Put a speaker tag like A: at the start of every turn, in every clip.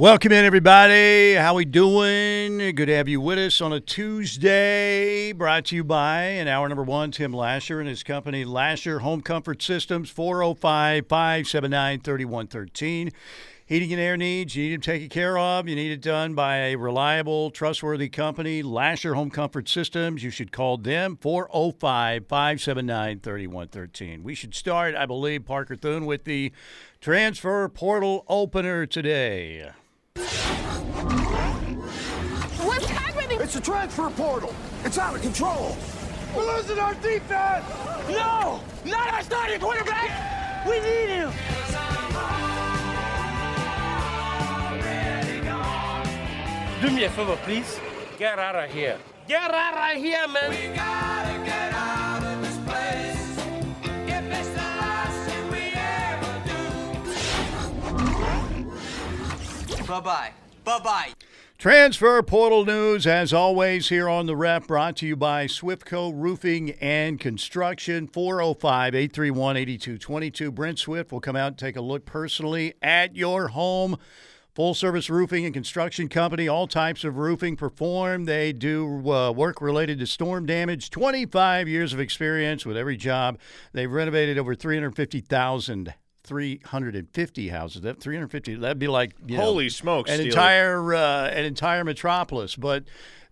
A: Welcome in, everybody. How we doing? Good to have you with us on a Tuesday. Brought to you by an hour number one, Tim Lasher and his company, Lasher Home Comfort Systems, 405 579 3113. Heating and air needs, you need them taken care of. You need it done by a reliable, trustworthy company, Lasher Home Comfort Systems. You should call them, 405 579 3113. We should start, I believe, Parker Thune, with the transfer portal opener today.
B: What's happening?
C: It's a transfer portal. It's out of control.
D: We're losing our defense.
B: No, not our starting quarterback. We need him.
E: Do me a favor, please. Get out of here. Get out of here, man.
F: Bye bye. Bye bye.
A: Transfer portal news, as always, here on the rep, brought to you by Swiftco Roofing and Construction, 405 831 8222. Brent Swift will come out and take a look personally at your home. Full service roofing and construction company, all types of roofing performed. They do uh, work related to storm damage. 25 years of experience with every job. They've renovated over 350,000 350 houses. That 350. That'd be like you know,
G: Holy smokes,
A: an
G: Steely.
A: entire uh, an entire metropolis. But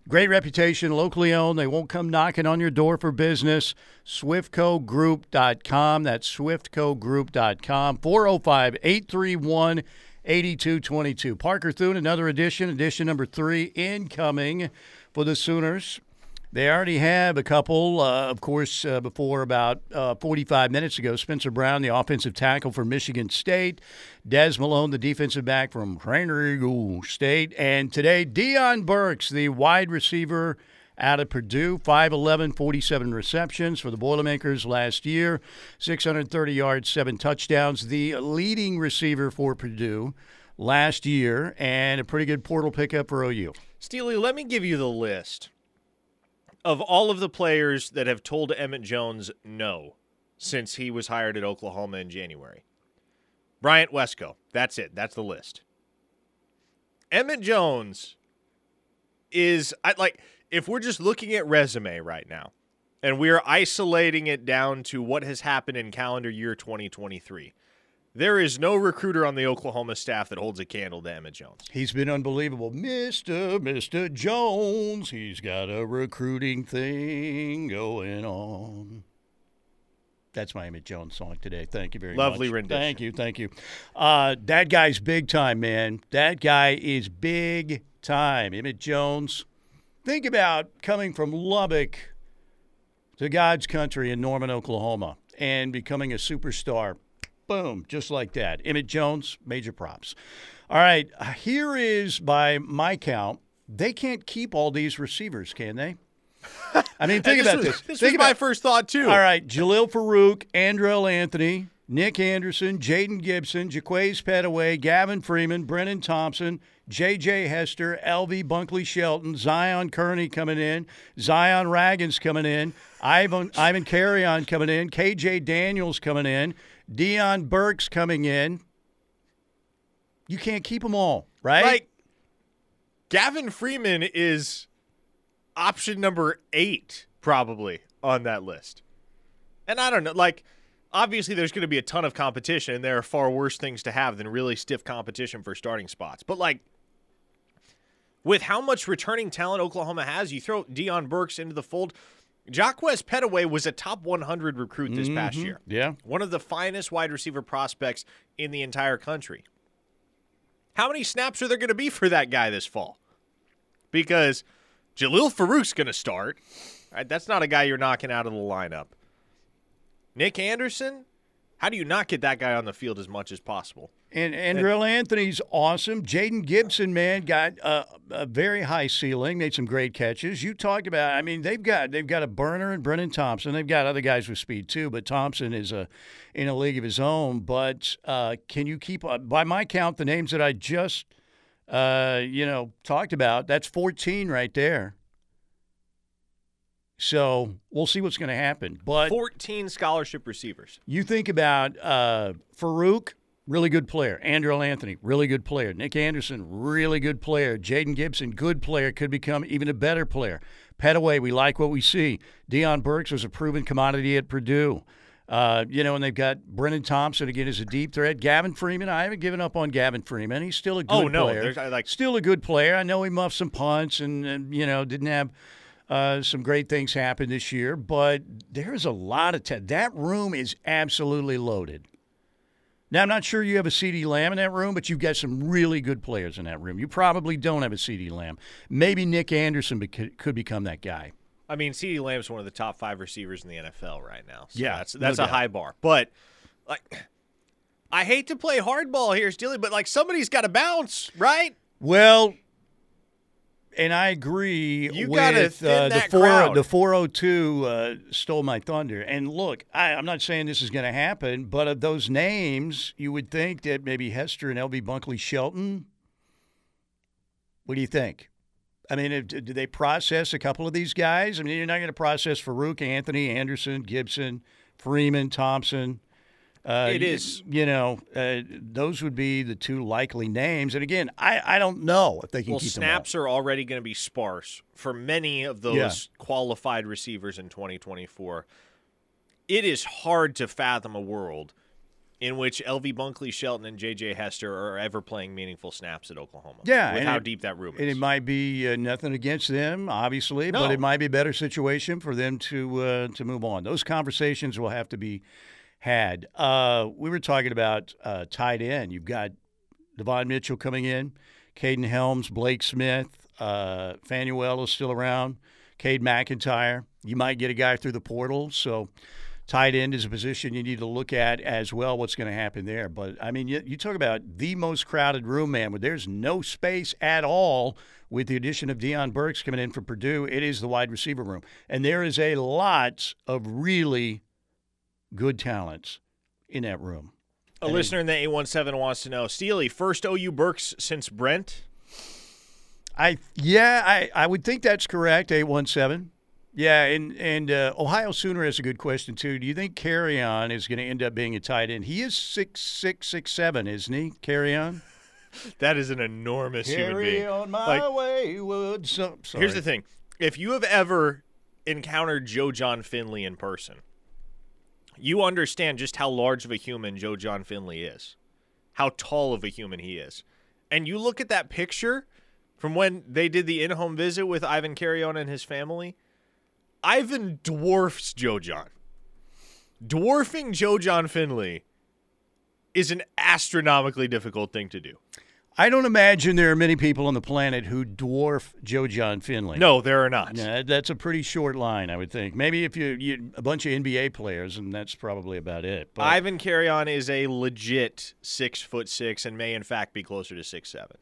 A: great reputation, locally owned. They won't come knocking on your door for business. SwiftCoGroup.com. That's SwiftCoGroup.com. 405 831 8222. Parker Thune, another edition, edition number three, incoming for the Sooners. They already have a couple, uh, of course, uh, before about uh, 45 minutes ago. Spencer Brown, the offensive tackle for Michigan State. Des Malone, the defensive back from Rainier State. And today, Deion Burks, the wide receiver out of Purdue. 5'11, 47 receptions for the Boilermakers last year. 630 yards, seven touchdowns. The leading receiver for Purdue last year, and a pretty good portal pickup for OU.
G: Steely, let me give you the list of all of the players that have told Emmett Jones no since he was hired at Oklahoma in January. Bryant Wesco. That's it. That's the list. Emmett Jones is I like if we're just looking at resume right now and we're isolating it down to what has happened in calendar year 2023. There is no recruiter on the Oklahoma staff that holds a candle to Emmett Jones.
A: He's been unbelievable. Mr. Mr. Jones, he's got a recruiting thing going on. That's my Emmett Jones song today. Thank you very
G: Lovely
A: much.
G: Lovely rendition.
A: Thank you, thank you. Uh, that guy's big time, man. That guy is big time. Emmett Jones. Think about coming from Lubbock to God's country in Norman, Oklahoma, and becoming a superstar. Boom, just like that. Emmett Jones, major props. All right, here is by my count, they can't keep all these receivers, can they? I mean, think about
G: was,
A: this.
G: This
A: think
G: was my first thought too.
A: All right, Jalil Farooq, Andrel Anthony, Nick Anderson, Jaden Gibson, Jaquaze Pettaway, Gavin Freeman, Brennan Thompson, J.J. Hester, L.V. Bunkley Shelton, Zion Kearney coming in, Zion Ragins coming in, Ivan Ivan Carreon coming in, K.J. Daniels coming in, Deion Burks coming in. You can't keep them all, right?
G: Like Gavin Freeman is option number eight, probably on that list. And I don't know, like obviously there's going to be a ton of competition, and there are far worse things to have than really stiff competition for starting spots. But like with how much returning talent Oklahoma has, you throw Deion Burks into the fold. Jacquez Pettaway was a top 100 recruit this past mm-hmm. year.
A: Yeah.
G: One of the finest wide receiver prospects in the entire country. How many snaps are there going to be for that guy this fall? Because Jalil Farooq's going to start. Right? That's not a guy you're knocking out of the lineup. Nick Anderson, how do you not get that guy on the field as much as possible?
A: And Andrel Anthony's awesome. Jaden Gibson, man, got a, a very high ceiling. Made some great catches. You talked about. I mean, they've got they've got a burner and Brennan Thompson. They've got other guys with speed too, but Thompson is a in a league of his own. But uh, can you keep? Uh, by my count, the names that I just uh, you know talked about, that's fourteen right there. So we'll see what's going to happen. But
G: 14 scholarship receivers.
A: you think about uh, Farooq, really good player. Andrew Anthony, really good player. Nick Anderson, really good player. Jaden Gibson, good player, could become even a better player. Pettaway, we like what we see. Deion Burks was a proven commodity at Purdue. Uh, you know, and they've got Brennan Thompson again as a deep threat. Gavin Freeman, I haven't given up on Gavin Freeman. He's still a good
G: Oh, no,
A: player.
G: I like-
A: still a good player. I know he muffed some punts and, and you know didn't have uh, some great things happen this year, but there's a lot of ta- that room is absolutely loaded. Now I'm not sure you have a CeeDee Lamb in that room, but you've got some really good players in that room. You probably don't have a CeeDee Lamb. Maybe Nick Anderson could become that guy.
G: I mean, CeeDee Lamb's one of the top five receivers in the NFL right now. So
A: Yeah,
G: that's
A: no
G: a
A: doubt.
G: high bar. But like, I hate to play hardball here, Steely, but like somebody's got to bounce, right?
A: Well, and I agree
G: You
A: with uh, the four the 402 uh, stole my thunder. And look, I, I'm not saying this is going to happen, but of those names, you would think that maybe Hester and LV Bunkley Shelton. What do you think? I mean, if, did they process a couple of these guys? I mean, you're not going to process Farooq, Anthony, Anderson, Gibson, Freeman, Thompson. Uh,
G: It
A: y- You know, uh, those would be the two likely names. And again, I, I don't know if they can
G: Well,
A: keep
G: snaps are already going to be sparse for many of those
A: Yeah.
G: qualified receivers in 2024. It is hard to fathom a world in which LV Bunkley, Shelton, and JJ Hester are ever playing meaningful snaps at Oklahoma.
A: Yeah,
G: with
A: and
G: how
A: it-
G: deep that room is.
A: And it might be uh, nothing against them, obviously, but it might be a better situation for them to uh, to move on. Those conversations will have to be had. Uh, we were talking about uh, tight end. You've got Devon Mitchell coming in, Kaden Helms, Blake Smith, uh, Fanuel is still around, Kade McIntyre. You might get a guy through the portal, so. Tight end is a position you need to look at as well. What's going to happen there? But I mean, you, you talk about the most crowded room, man. Where there's no space at all with the addition of Deion Burks coming in from Purdue. It is the wide receiver room, and there is a lot of really good talents in that room.
G: a listener in the 817 wants to know Steely, first OU Burks since Brent?
A: I yeah, I, I would think that's correct. Eight one seven. Yeah, and and uh, Ohio Sooner has a good question too. Do you think Carry On is going to end up being a tight end? He is six six six seven, isn't he? Carry On.
G: That is an enormous human
A: Carry
G: being.
A: on my
G: Like,
A: wayward. So.
G: Here's the thing: if you have ever encountered Joe Jon Finley in person, you understand just how large of a human Joe Jon Finley is, how tall of a human he is, and you look at that picture from when they did the in-home visit with Ivan Carreon and his family. Ivan dwarfs Joe Jon. Dwarfing Joe Jon Finley is an astronomically difficult thing to do.
A: I don't imagine there are many people on the planet who dwarf Joe Jon Finley.
G: No, there are not.
A: Yeah, that's a pretty short line, I would think. Maybe if you, you a bunch of NBA players, and that's probably about it. But
G: Ivan Carreon is a legit six foot six and may in fact be closer to six seven.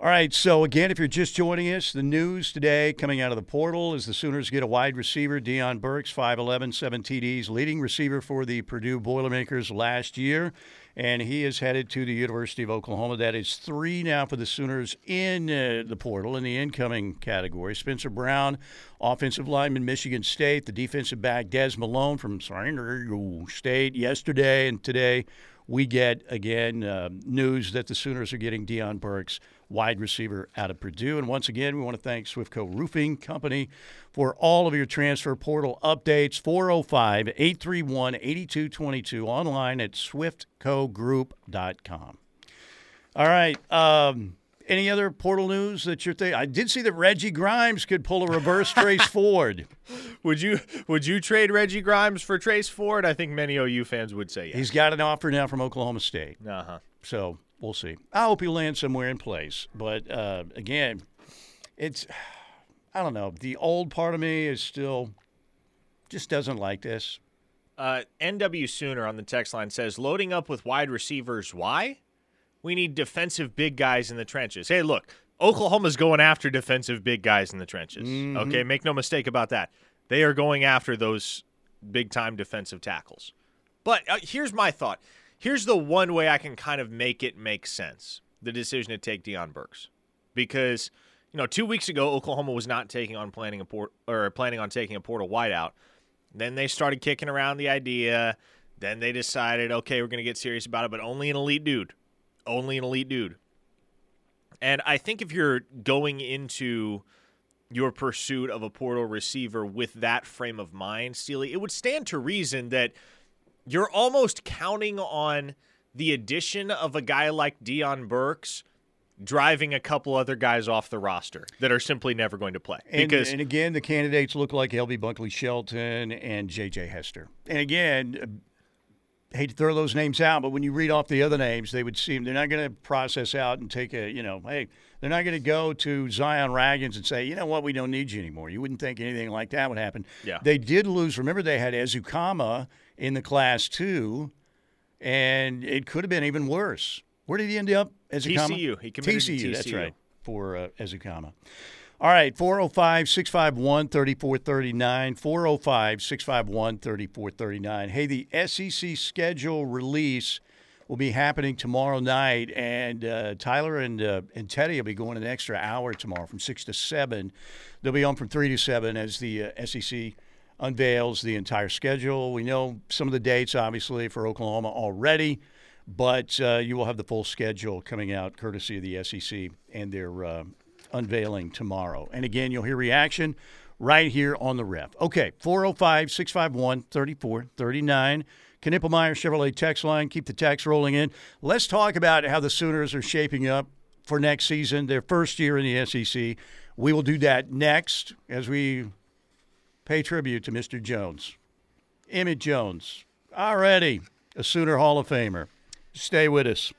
A: All right. So again, if you're just joining us, the news today coming out of the portal is the Sooners get a wide receiver, Deion Burks, 5'11", 7 TDs, leading receiver for the Purdue Boilermakers last year, and he is headed to the University of Oklahoma. That is three now for the Sooners in uh, the portal in the incoming category. Spencer Brown, offensive lineman, Michigan State. The defensive back, Des Malone from San Diego State yesterday and today we get again uh, news that the Sooners are getting Deion Burks, wide receiver out of Purdue. And once again, we want to thank Swiftco Roofing Company for all of your transfer portal updates. 405 831 8222 online at swiftcogroup.com. All right. Um, any other portal news that you're thinking? I did see that Reggie Grimes could pull a reverse Trace Ford.
G: Would you would you trade Reggie Grimes for Trace Ford? I think many OU fans would say yes.
A: He's got an offer now from Oklahoma State.
G: Uh huh.
A: So we'll see. I hope he lands somewhere in place. But uh, again, it's I don't know. The old part of me is still just doesn't like this.
G: Uh, NW Sooner on the text line says loading up with wide receivers. Why? We need defensive big guys in the trenches. Hey, look, Oklahoma's going after defensive big guys in the trenches. Okay, make no mistake about that. They are going after those big time defensive tackles. But uh, here's my thought. Here's the one way I can kind of make it make sense: the decision to take Deion Burks, because you know two weeks ago Oklahoma was not taking on planning a port or planning on taking a portal wideout. Then they started kicking around the idea Then they decided, okay, we're going to get serious about it, but only an elite dude. Only an elite dude. And I think if you're going into your pursuit of a portal receiver with that frame of mind, Steely, it would stand to reason that you're almost counting on the addition of a guy like Deion Burks driving a couple other guys off the roster that are simply never going to play.
A: And,
G: because
A: and again, the candidates look like LV Bunkley Shelton and J.J. Hester. And again, uh, hate to throw those names out, but when you read off the other names, they would seem they're not going to process out and take a, you know, hey, they're not going to go to Zion Ragins and say, you know what, we don't need you anymore. You wouldn't think anything like that would happen.
G: Yeah.
A: They did lose. Remember, they had Ezukama in the class too, and it could have been even worse. Where did he end up? Ezukama?
G: TCU. He committed to
A: TCU, that's right, for uh, Ezukama. All right, 405 651 3439. 405 651 3439. Hey, the SEC schedule release will be happening tomorrow night, and uh, Tyler and, uh, and Teddy will be going an extra hour tomorrow from 6 to 7. They'll be on from 3 to 7 as the uh, SEC unveils the entire schedule. We know some of the dates, obviously, for Oklahoma already, but uh, you will have the full schedule coming out courtesy of the SEC and their uh, unveiling tomorrow. And again, you'll hear reaction right here on the ref. Okay, 405 651 3439. Knippelmeyer Chevrolet text line. Keep the text rolling in. Let's talk about how the Sooners are shaping up for next season, their first year in the SEC. We will do that next as we pay tribute to Mr. Jones. Emmett Jones, already a Sooner Hall of Famer. Stay with us.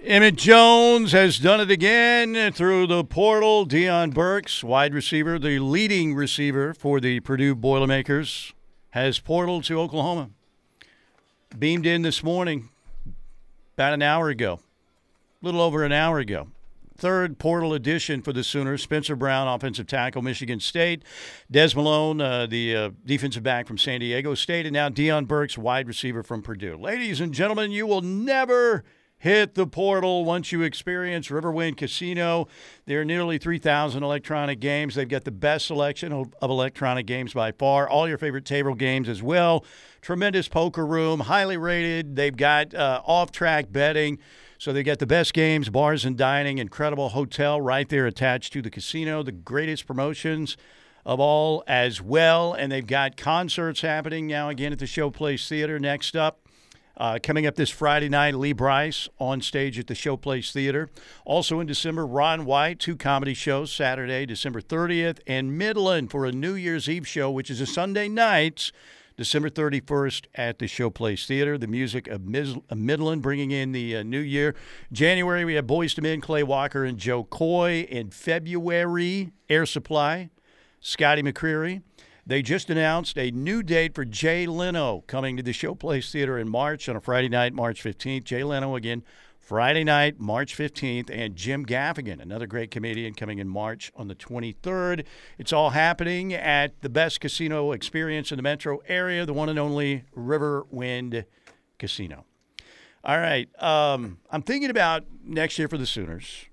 A: Emmett Jones has done it again through the portal. Deion Burks, wide receiver, the leading receiver for the Purdue Boilermakers, has portaled to Oklahoma. Beamed in this morning, about an hour ago, a little over an hour ago. Third portal edition for the Sooners. Spencer Brown, offensive tackle, Michigan State. Des Malone, uh, the uh, defensive back from San Diego State. And now Deion Burks, wide receiver from Purdue. Ladies and gentlemen, you will never hit the portal once you experience Riverwind Casino. There are nearly 3,000 electronic games. They've got the best selection of of electronic games by far. All your favorite table games as well. Tremendous poker room, highly rated. They've got uh, off track betting. So they got the best games, bars and dining, incredible hotel right there attached to the casino, the greatest promotions of all as well. And they've got concerts happening now again at the Showplace Theater. Next up, uh, coming up this Friday night, Lee Brice on stage at the Showplace Theater. Also in December, Ron White, two comedy shows Saturday, December 30th, and Midland for a New Year's Eve show, which is a Sunday night. December 31st at the Showplace Theater. The music of Mis- Midland bringing in the uh, new year. January, we have Boyz II Men, Clay Walker, and Jo Koy. In February, Air Supply, Scotty McCreery. They just announced a new date for Jay Leno coming to the Showplace Theater in March on a Friday night, March 15th. Jay Leno again, Friday night, March 15th, and Jim Gaffigan, another great comedian, coming in March on the 23rd. It's all happening at the best casino experience in the metro area, the one and only Riverwind Casino. All right, um, I'm thinking about next year for the Sooners.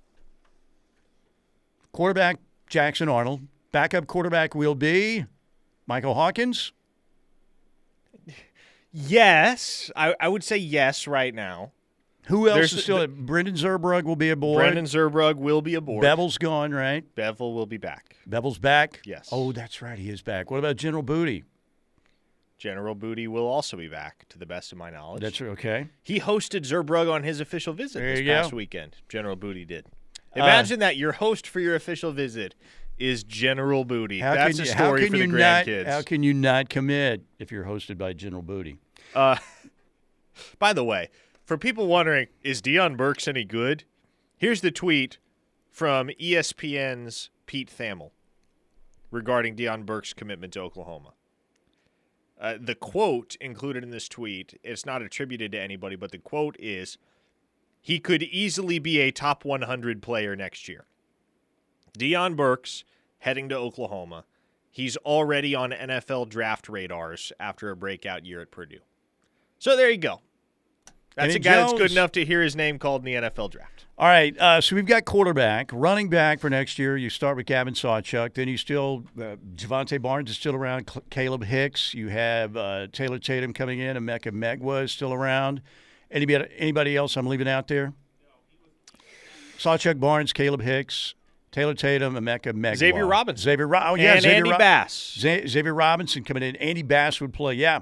A: Quarterback Jackson Arnold. Backup quarterback will be Michael Hawkins.
G: Yes, I, I would say yes right now.
A: Who else
G: There's
A: is still?
G: the-
A: Brendan Zurbrugg will be aboard.
G: Brendan Zurbrugg will be aboard.
A: Beville's gone, right?
G: Beville will be back.
A: Beville's back.
G: Yes.
A: Oh, that's right. He is back. What about General Booty?
G: General Booty will also be back, to the best of my knowledge.
A: That's right. okay.
G: He hosted Zurbrugg on his official visit
A: There
G: this past
A: go. Uh,
G: weekend. General Booty did. Imagine that your host for your official visit is General Booty.
A: How
G: That's
A: can
G: a
A: you, how
G: story
A: can
G: for
A: you
G: the
A: not?
G: grandkids.
A: How can you not commit if you're hosted by General Booty?
G: Uh, by the way, for people wondering, is Deion Burks any good? Here's the tweet from ESPN's Pete Thamel regarding Deion Burks' commitment to Oklahoma. Uh, the quote included in this tweet, it's not attributed to anybody, but the quote is He could easily be a top 100 player next year. Deion Burks heading to Oklahoma. He's already on NFL draft radars after a breakout year at Purdue. So there you go. That's a guy that's good enough to hear his name called in the NFL draft.
A: All right, uh, so we've got quarterback, running back for next year. You start with Gavin Sawchuk, then you still uh, Jovantae Barnes is still around. Cl- Kalib Hicks, you have uh, Taylor Tatum coming in, and Mecca Megwa is still around. Anybody anybody else I'm leaving out there? Sawchuk Barnes, Kalib Hicks, Taylor Tatum, Mecca Megwa.
G: Xavier Robinson.
A: Xavier Ro- oh, yeah,
G: and
A: Xavier
G: Andy
A: Ro-
G: Bass.
A: Xavier Robinson coming in. Andy Bass would play. Yeah.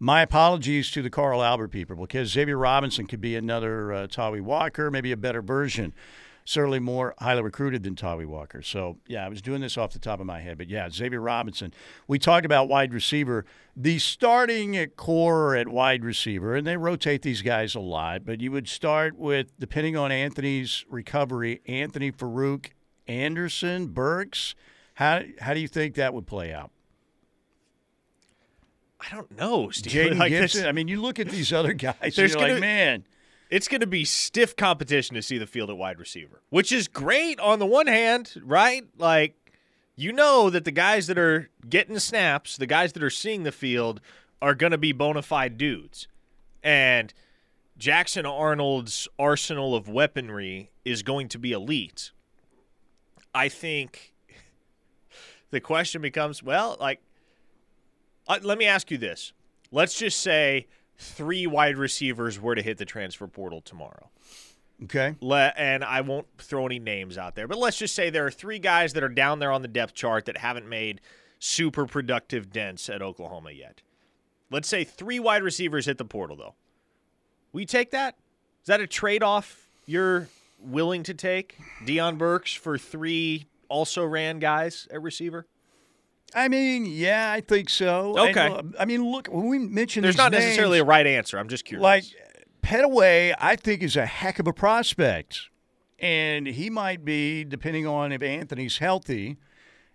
A: My apologies to the Carl Albert people because Xavier Robinson could be another uh, Tawee Walker, maybe a better version. Certainly more highly recruited than Tawee Walker. So, yeah, I was doing this off the top of my head. But, yeah, Xavier Robinson. We talked about wide receiver. The starting at core at wide receiver, and they rotate these guys a lot, but you would start with, depending on Anthony's recovery, Anthony Farooq, Anderson, Burks. How, how do you think that would play out?
G: I don't know, Steve.
A: Jaden
G: Like, this-
A: Gibson. I mean, you look at these other guys.
G: There's gonna-
A: like, man,
G: it's going to be stiff competition to see the field at wide receiver, which is great on the one hand, right? Like, you know that the guys that are getting snaps, the guys that are seeing the field, are going to be bona fide dudes. And Jackson Arnold's arsenal of weaponry is going to be elite. I think the question becomes well, like, uh, let me ask you this. Let's just say three wide receivers were to hit the transfer portal tomorrow.
A: okay,
G: Le- and I won't throw any names out there, but let's just say there are three guys that are down there on the depth chart that haven't made super productive dents at Oklahoma yet. Let's say three wide receivers hit the portal, though. We take that? Is that a trade off you're willing to take? Deion Burks for three also ran guys at receiver?
A: I mean, yeah, I think so.
G: Okay.
A: I mean, look, when we mention
G: There's not
A: names,
G: necessarily a right answer. I'm just curious.
A: like Pettaway, I think is a heck of a prospect, and he might be depending on if Anthony's healthy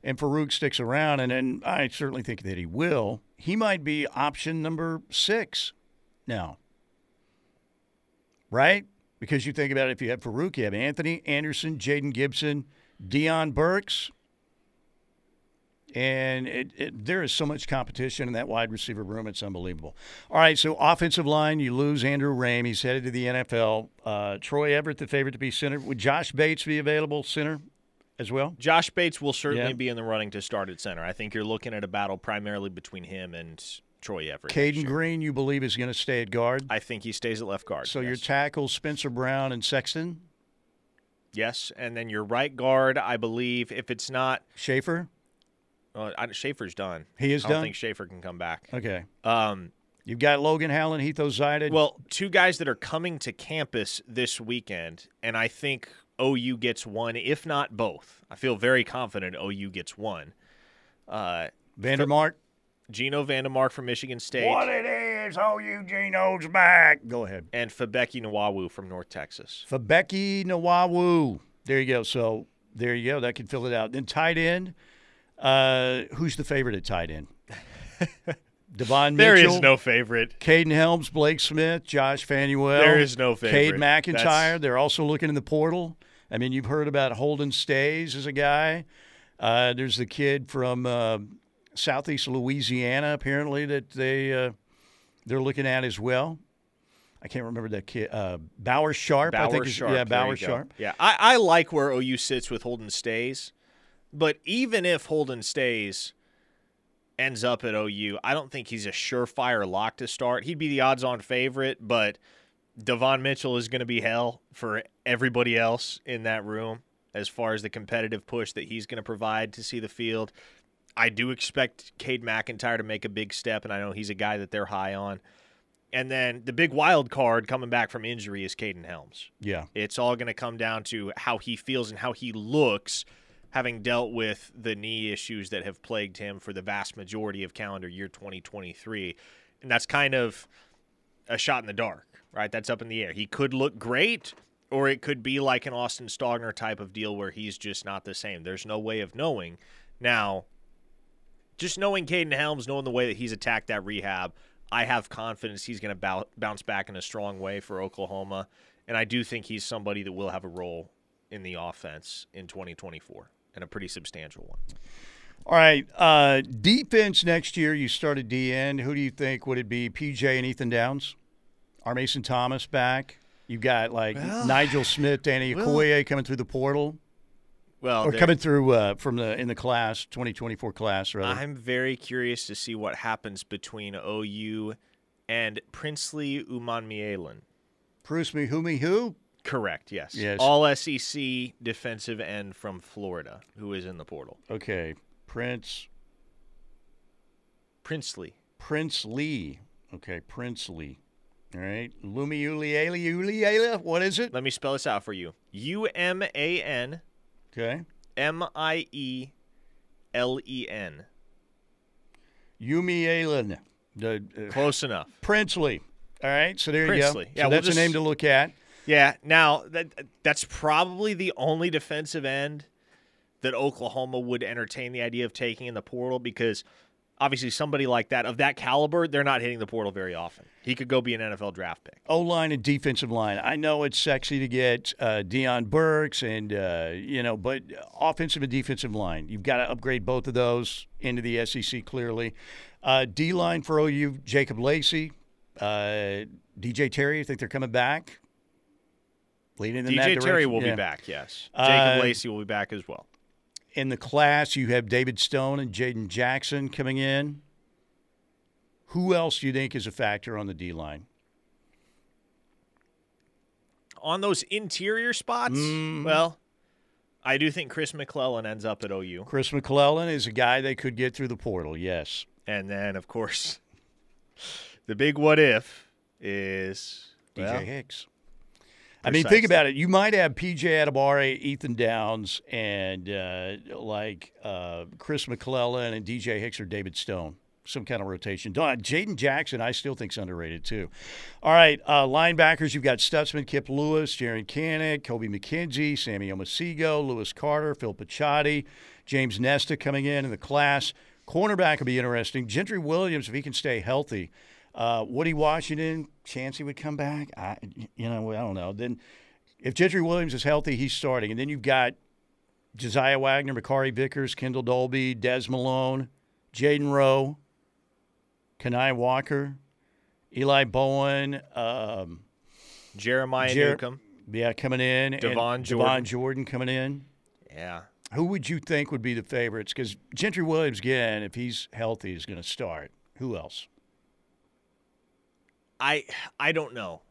A: and Farooq sticks around, and then I certainly think that he will. He might be option number six now, right? Because you think about it, if you have Farooq, you have Anthony Anderson, Jaden Gibson, Deion Burks. And it, it, there is so much competition in that wide receiver room. It's unbelievable. All right, so offensive line, you lose Andrew Raym. He's headed to the NFL. Uh, Troy Everett, the favorite to be center. Would Josh Bates be available center as well?
G: Josh Bates will certainly
A: Yeah.
G: be in the running to start at center. I think you're looking at a battle primarily between him and Troy Everett.
A: Caden
G: year.
A: Green, you believe, is going to stay at guard.
G: I think he stays at left guard.
A: so your tackles, Spencer Brown and Sexton,
G: yes, and then your right guard, I believe, if it's not
A: Schaefer.
G: Uh, I, Schaefer's done.
A: He is
G: I don't
A: done?
G: think Schaefer can come back.
A: Okay.
G: Um,
A: You've got Logan Howland, Heath Ozaeta.
G: well, two guys that are coming to campus this weekend, and I think OU gets one, if not both. I feel very confident OU gets one. Uh,
A: Vandermark.
G: Geno Vandermark from Michigan State
A: What it is, oh, Eugene's back. Go ahead.
G: and Febechi Nwaiwu from North Texas.
A: For Becky Nawawu. There you go. So there you go. That can fill it out. Then tight end. Uh, who's the favorite at tight end? Devon
G: There
A: Mitchell.
G: is no favorite.
A: Kaden Helms, Blake Smith, Josh Fanuel.
G: There is no favorite. Cade.
A: McIntyre.
G: That's-
A: They're also looking in the portal. I mean, you've heard about Holden Staes as a guy. Uh, there's the kid from uh, southeast Louisiana, apparently that they uh, they're looking at as well. I can't remember that kid. Uh, Bauer Sharp, I think.
G: Sharp.
A: Yeah,
G: there
A: Bauer
G: you go.
A: Sharp.
G: Yeah, I, I like where OU sits with Holden Staes, but even if Holden Staes ends up at OU, I don't think he's a surefire lock to start. He'd be the odds-on favorite, but Devon Mitchell is going to be hell for everybody else in that room as far as the competitive push that he's going to provide to see the field. I do expect Kade McIntyre to make a big step, and I know he's a guy that they're high on. And then the big wild card coming back from injury is Kaden Helms.
A: Yeah.
G: It's all going to come down to how he feels and how he looks, having dealt with the knee issues that have plagued him for the vast majority of calendar year 2023. And that's kind of a shot in the dark, right? That's up in the air. He could look great, or it could be like an Austin Stogner type of deal where he's just not the same. There's no way of knowing. Now, just knowing Kaden Helms, knowing the way that he's attacked that rehab, I have confidence he's going to bou- bounce back in a strong way for Oklahoma. And I do think he's somebody that will have a role in the offense in 2024 and a pretty substantial one.
A: All right. Uh, defense next year, you started DN. Who do you think would it be? PJ and Ethan Downs? Our Mason Thomas back. You've got like Nigel Smith, Danny Okoye coming through the portal,
G: Well,
A: or coming through uh, from the in the class 2024 class. Rather,
G: I'm very curious to see what happens between OU and Princely Umanmielen.
A: Bruce me who me who?
G: Correct. Yes.
A: Yes.
G: All SEC defensive end from Florida, who is in the portal.
A: Okay, Prince
G: Princely.
A: Prince Lee. Okay, Prince Lee. All right, Lumi Uliela Uliela. What is it?
G: Let me spell this out for you. U M A N
A: Okay,
G: M I E L E N.
A: Yumi Allen. The uh,
G: Close enough.
A: Princely. All right, so there you
G: Princely.
A: go.
G: Yeah,
A: so
G: we'll
A: that's
G: just-
A: a name to look at.
G: Yeah. Now that that's probably the only defensive end that Oklahoma would entertain the idea of taking in the portal because obviously somebody like that of that caliber, they're not hitting the portal very often. He could go be an NFL draft pick.
A: O line and defensive line. I know it's sexy to get uh, Deion Burks and uh, you know, but offensive and defensive line, you've got to upgrade both of those into the SEC clearly. Uh, D line for OU, Jacob Lacey, uh, DJ Terry. I think they're coming back. Leading in
G: DJ Terry will
A: Yeah.
G: be back, yes.
A: Uh,
G: Jacob Lacey will be back as well.
A: In the class, you have David Stone and Jaden Jackson coming in. Who else do you think is a factor on the D line?
G: On those interior spots,
A: Mm.
G: well, I do think Chris McClellan ends up at OU.
A: Chris McClellan is a guy they could get through the portal. Yes.
G: And then, of course, the big what if is
A: DJ
G: well,
A: Hicks. I mean, think about it. You might have PJ Adabare, Ethan Downs, and uh, like uh, Chris McClellan and DJ Hicks or David Stone. Some kind of rotation. Don Jaden Jackson, I still think's underrated too. All right, uh, linebackers. You've got Stutzman, Kip Lewis, Jaron Kanak, Kobie McKinzie, Sammy Omosigho, Lewis Carter, Phil Picciotti, James Nesta coming in in the class. Cornerback will be interesting. Gentry Williams, if he can stay healthy. Uh, Woody Washington, chance he would come back. I, you know, I don't know. Then, if Gentry Williams is healthy, he's starting, and then you've got Josiah Wagner, Makari Vickers, Kendall Dolby, Des Malone, Jaden Rowe, Kenai Walker, Eli Bowen, um,
G: Jeremiah
A: Jer-
G: Newcomb.
A: yeah, coming in,
G: Devon Jordan.
A: Devon Jordan coming in.
G: Yeah.
A: Who would you think would be the favorites? Because Gentry Williams, again, if he's healthy, is going to start. Who else?
G: I I don't know.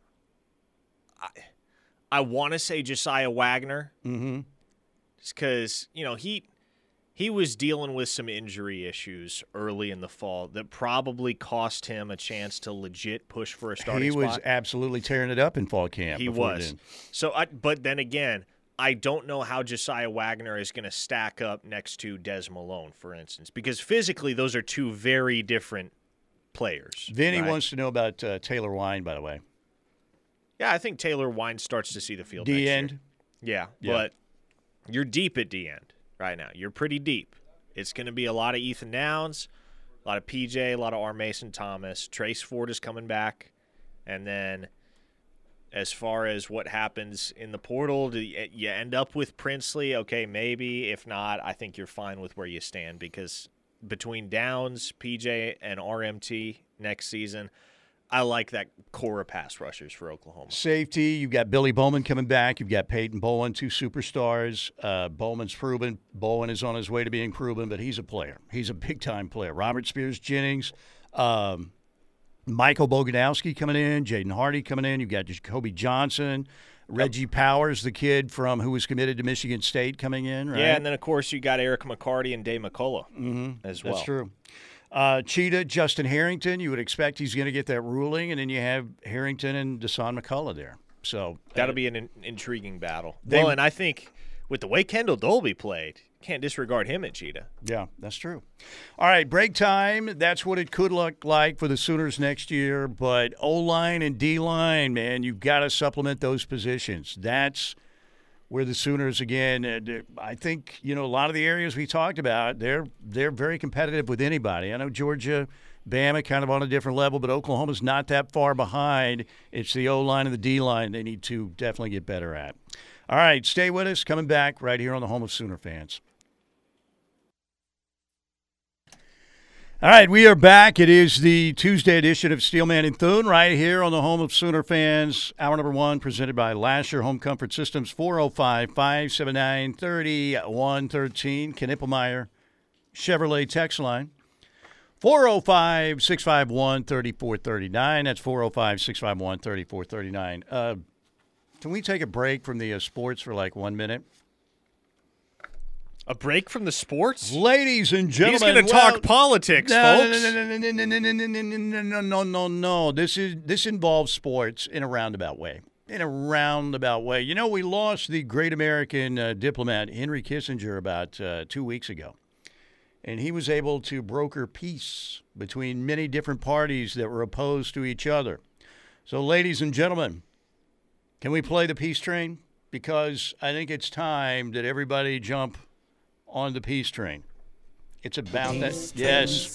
G: I I want to say Josiah Wagner.
A: Mm-hmm.
G: Just because you know he he was dealing with some injury issues early in the fall that probably cost him a chance to legit push for a starting
A: He was
G: spot.
A: absolutely tearing it up in fall camp.
G: he was.
A: then.
G: So, I, but then again, I don't know how Josiah Wagner is going to stack up next to Des Malone, for instance, because physically those are two very different players.
A: Vinny
G: right?
A: wants to know about uh, Taylor Wein, by the way.
G: Yeah, I think Taylor Wein starts to see the field.
A: D
G: next year.
A: end.
G: Yeah,
A: Yeah.
G: but you're deep at D end right now. You're pretty deep. It's going to be a lot of Ethan Downs, a lot of PJ, a lot of R. Mason Thomas. Trace Ford is coming back. And then as far as what happens in the portal, do you you end up with Princely? Okay, maybe. If not, I think you're fine with where you stand because between Downs, PJ, and RMT next season, I like that core of pass rushers for Oklahoma.
A: Safety, you've got Billy Bowman coming back. You've got Peyton Bowen, two superstars. Uh, Bowman's proven. Bowen is on his way to being proven, but he's a player. He's a big time player. Robert Spears Jennings, um, Michael Boganowski coming in, Jaden Hardy coming in. You've got Jacoby Johnson, Reggie Powers, the kid from who was committed to Michigan State, coming in. Right?
G: Yeah, and then of course you got Eric McCarty and Dave McCullough as well.
A: That's true. Uh, Cheetah, Justin Harrington, you would expect he's going to get that ruling, and then you have Harrington and Dasan McCullough there. So
G: That'll be an in- intriguing battle.
A: They-
G: well, and I think with the way Kendall Dolby played, can't disregard him at Cheetah.
A: Yeah, that's true. All right, break time. That's what it could look like for the Sooners next year. But O line and D line, man, you've got to supplement those positions. That's where the Sooners again. Uh, I think you know a lot of the areas we talked about. They're they're very competitive with anybody. I know Georgia. Bama kind of on a different level, but Oklahoma's not that far behind. It's the O line and the D line they need to definitely get better at. All right, stay with us. Coming back right here on the home of Sooner fans. All right, we are back. It is the Tuesday edition of Steelman and Thune right here on the home of Sooner fans. Hour number one presented by Lasher Home Comfort Systems, 405 579 3113. Knippelmeyer Chevrolet text line. 405 651 3439. That's 405 651 3439. Uh, Can we take a break from the uh, sports for like one minute?
G: A break from the sports?
A: Ladies and gentlemen,
G: He's going to
A: well-
G: talk politics,
A: no,
G: folks.
A: No, no, no, no, no, no, no, no. This is this involves sports in a roundabout way. In a roundabout way. You know, we lost the great American uh, diplomat Henry Kissinger about uh, two weeks ago, and he was able to broker peace between many different parties that were opposed to each other. So, ladies and gentlemen, can we play the peace train? Because I think it's time that everybody jump on the peace train. It's about
F: peace that. Yes.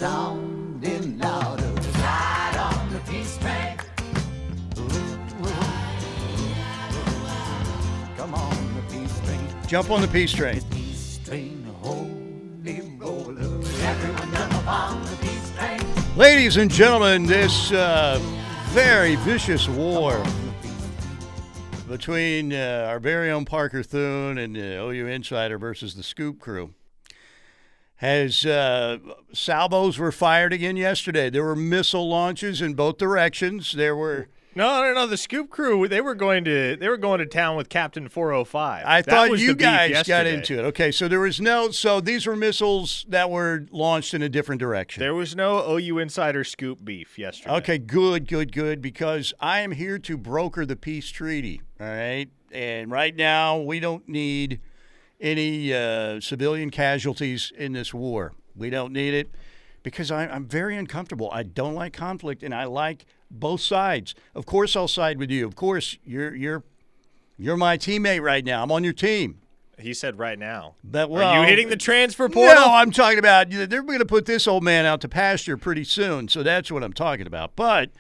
A: Jump on the peace train. Ladies and gentlemen, this uh, very vicious war between uh, our very own Parker Thune and the OU Insider versus the Scoop Crew has uh, salvos were fired again yesterday. There were missile launches in both directions. There were.
G: No, no, no. The Scoop Crew they were going to they were going to town with Captain 405.
A: I
G: That
A: thought you guys got into it. Okay, so there was no. So these were missiles that were launched in a different direction.
G: There was no OU insider scoop beef yesterday.
A: Okay, good, good, good. Because I am here to broker the peace treaty. All right, and right now we don't need any uh, civilian casualties in this war. We don't need it because I, I'm very uncomfortable. I don't like conflict, and I like both sides. Of course, I'll side with you. Of course, you're you're you're my teammate right now. I'm on your team.
G: He said right now.
A: But
G: Are you hitting the transfer portal?
A: no, I'm talking about they're going to put this old man out to pasture pretty soon. So that's what I'm talking about. But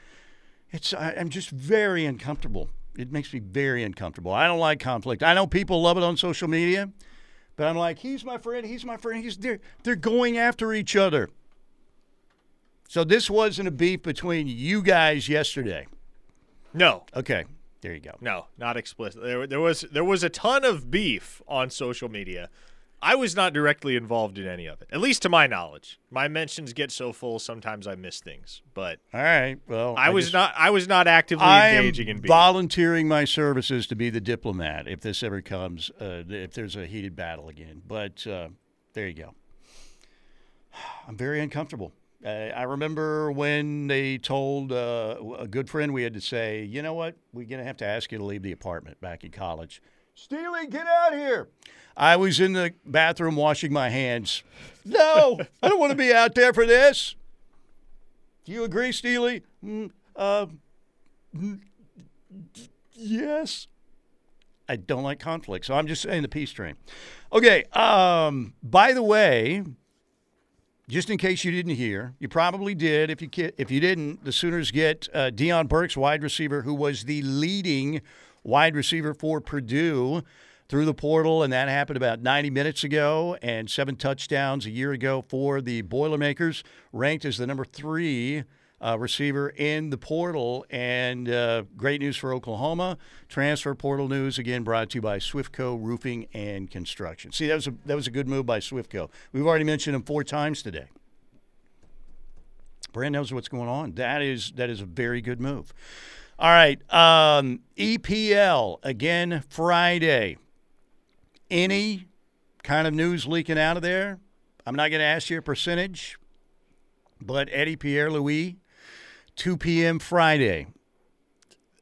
A: it's I, I'm just very uncomfortable. It makes me very uncomfortable. I don't like conflict. I know people love it on social media, but I'm like, he's my friend. He's my friend. He's they're they're going after each other. So this wasn't a beef between you guys yesterday.
G: No,
A: Okay, there you go.
G: no, not explicit. There, there was there was a ton of beef on social media. I was not directly involved in any of it, at least to my knowledge. My mentions get so full sometimes I miss things, but
A: All right. Well,
G: I, was
A: just-
G: not I was not actively
A: I
G: engaging in beef.
A: volunteering my services to be the diplomat if this ever comes, uh, if there's a heated battle again. But uh, there you go. I'm very uncomfortable. Uh, I remember when they told uh, a good friend we had to say, you know what, we're going to have to ask you to leave the apartment back in college. Steely, get out here. I was in the bathroom washing my hands. No, I don't want to be out there for this. Do you agree, Steely? Mm, uh, Yes. I don't like conflict, so I'm just saying the peace train. Okay. Um, by the way, just in case you didn't hear, you probably did. If you if you didn't, the Sooners get uh, Deion Burks, wide receiver, who was the leading wide receiver for Purdue through the portal, and that happened about 90 minutes ago. And seven touchdowns a year ago for the Boilermakers, ranked as the number three uh, receiver in the portal. And uh, great news for Oklahoma. Transfer portal news again brought to you by Swiftco Roofing and Construction. See, that was a that was a good move by Swiftco. We've already mentioned him four times today. Brand knows what's going on. That is that is a very good move. All right, um, EPL again Friday. Any kind of news leaking out of there? I'm not going to ask you a percentage, but Eddie Pierre Louis, 2 p.m. Friday.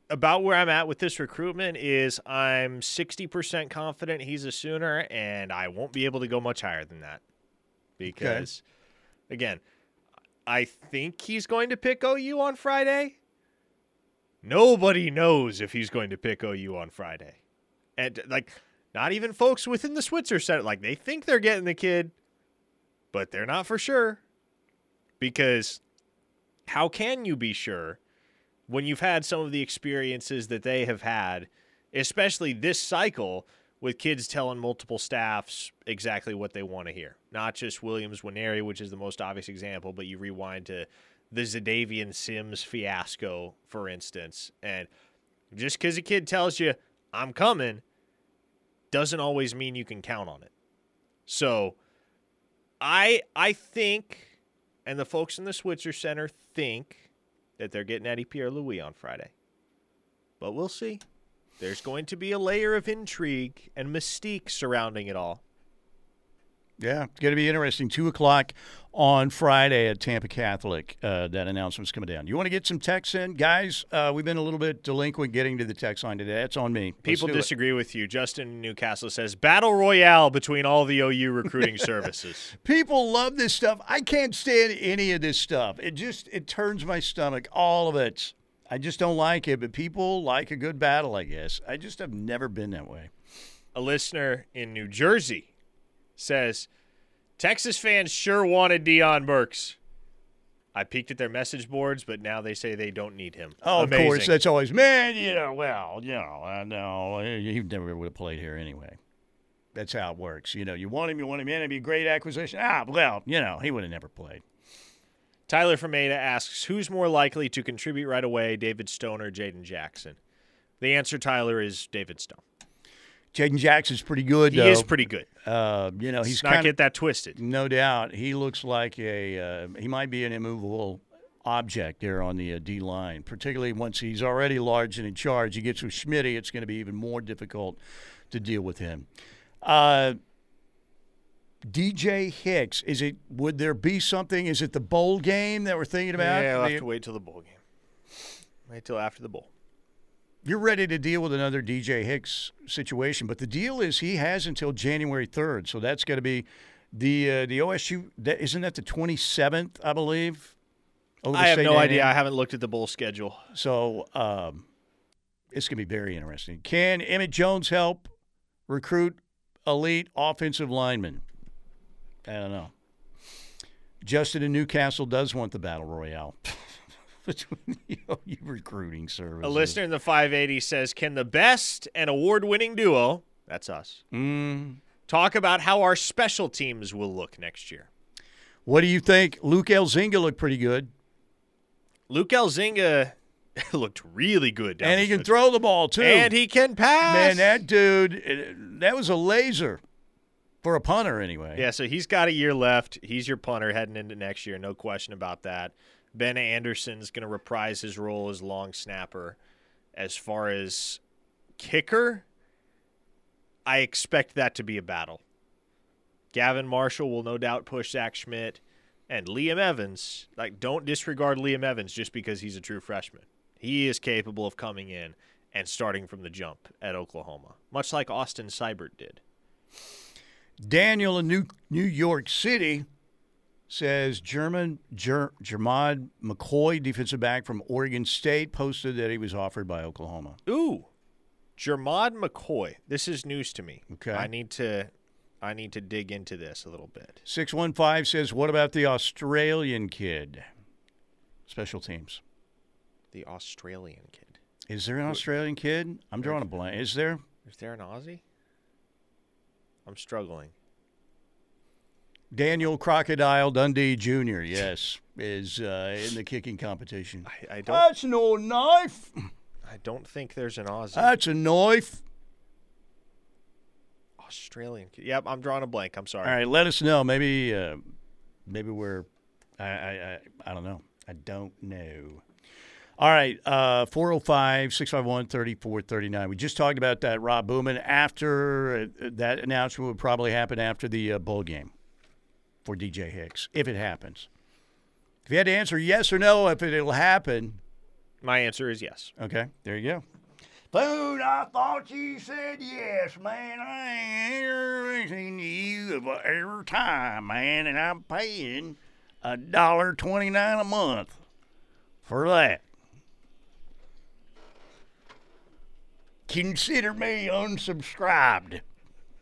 G: about where I'm at with this recruitment is I'm 60% confident he's a Sooner, and I won't be able to go much higher than that. Because, again, I think he's going to pick OU on Friday. Nobody knows if he's going to pick OU on Friday. And, like, not even folks within the Switzer Center. Like, they think they're getting the kid, but they're not for sure. Because how can you be sure? when you've had some of the experiences that they have had, especially this cycle with kids telling multiple staffs exactly what they want to hear. Not just Williams Nwaneri, which is the most obvious example, but you rewind to the Xadavien Sims fiasco, for instance. And just because a kid tells you, I'm coming, doesn't always mean you can count on it. So I I think, and the folks in the Switzer Center think that they're getting Eddie Pierre Louis on Friday. But we'll see. There's going to be a layer of intrigue and mystique surrounding it all.
A: Yeah, it's going to be interesting. Two o'clock on Friday at Tampa Catholic. Uh, that announcement's coming down. You want to get some texts in, guys? Uh, we've been a little bit delinquent getting to the text line today. That's on me. Let's
G: People
A: do it.
G: disagree with you. Justin Newcastle says battle royale between all the OU recruiting services.
A: People love this stuff. I can't stand any of this stuff. It just it turns my stomach. All of it. I just don't like it. But people like a good battle. I guess. I just have never been that way.
G: a listener in New Jersey says Texas fans sure wanted Deion Burks. I peeked at their message boards, but now they say they don't need him.
A: Oh,
G: Amazing.
A: of course. That's always man. You know, well, you know, I know he never would have played here anyway. That's how it works. You know, you want him, you want him in. It'd be a great acquisition. Ah, well, you know, he would have never played.
G: Tyler from Ada asks, who's more likely to contribute right away, David Stone or Jaden Jackson? The answer, Tyler, is David Stone.
A: Jaden Jackson's pretty good.
G: He
A: though.
G: is pretty good.
A: Uh, you know, he's
G: Let's not
A: kind
G: get that twisted.
A: No doubt, he looks like a uh, he might be an immovable object there on the uh, D line. Particularly once he's already large and in charge, he gets with Schmitty, it's going to be even more difficult to deal with him. Uh, DJ Hicks, is it? Would there be something? Is it the bowl game that we're thinking about?
G: Yeah,
A: The-
G: have to wait till the bowl game. Wait till after the bowl.
A: You're ready to deal with another DJ Hicks situation, but the deal is he has until January 3rd, so that's going to be the uh, the OSU. That, isn't that the 27th, I believe?
G: I have
A: State
G: no
A: A&M?
G: idea. I haven't looked at the bowl schedule.
A: So um, it's going to be very interesting. Can Emmett Jones help recruit elite offensive linemen? I don't know. Justin in Newcastle does want the battle royale between the OU recruiting services.
G: A listener in the 580 says, "Can the best and award-winning duo, that's us,
A: Mm.
G: talk about how our special teams will look next year?"
A: What do you think? Luke Elzinga looked pretty good,
G: Luke Elzinga looked really good, down
A: and he can throw the ball too.
G: and he can pass.
A: man, that dude, eh, that was a laser for a punter anyway.
G: yeah. So he's got a year left. He's your punter heading into next year, no question about that. Ben Anderson's going to reprise his role as long snapper. As far as kicker, I expect that to be a battle. Gavin Marshall will no doubt push Zach Schmidt. And Liam Evans, like, don't disregard Liam Evans just because he's a true freshman. He is capable of coming in and starting from the jump at Oklahoma, much like Austin Seibert did.
A: Daniel in New New York City says German Ger, Jermod McCoy, defensive back from Oregon State, posted that he was offered by Oklahoma.
G: Ooh, Jermod McCoy. This is news to me.
A: Okay.
G: I need to, I need to dig into this a little bit.
A: Six one five says, "What about the Australian kid?" Special teams.
G: The Australian kid.
A: Is there an Australian kid? I'm drawing a blank. Is there?
G: Is there an Aussie? I'm struggling.
A: Daniel Crocodile Dundee Jr. Yes, is uh, in the kicking competition.
G: I, I don't.
A: That's no knife.
G: I don't think there's an Aussie.
A: That's a knife.
G: Australian. Yep, I'm drawing a blank. I'm sorry.
A: All right, let us know. Maybe, uh, maybe we're. I, I, I, I don't know. I don't know. All right, uh, 405 651 3439. We just talked about that, Rob Booman. After uh, that announcement would probably happen after the uh, bowl game for DJ Hicks, if it happens. If you had to answer yes or no if it'll happen,
G: My answer is yes.
A: okay, there you go. Dude, I thought you said yes, man. I ain't listening to you of every time, man, and I'm paying a dollar twenty nine a month for that. Consider me unsubscribed.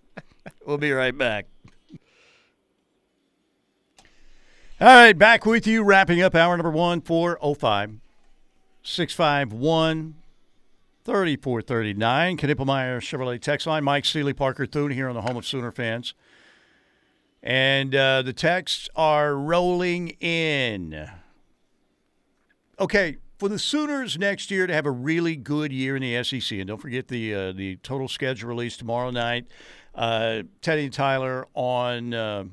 A: we'll be right back. All right, back with you, wrapping up hour number one, 405 651 3439. Knippelmeyer Chevrolet text line. Mike Steely Parker Thune here on the home of Sooner fans. And uh, the texts are rolling in. Okay, for the Sooners next year to have a really good year in the SEC, and don't forget the uh, the total schedule release tomorrow night. Uh, Teddy and Tyler on uh,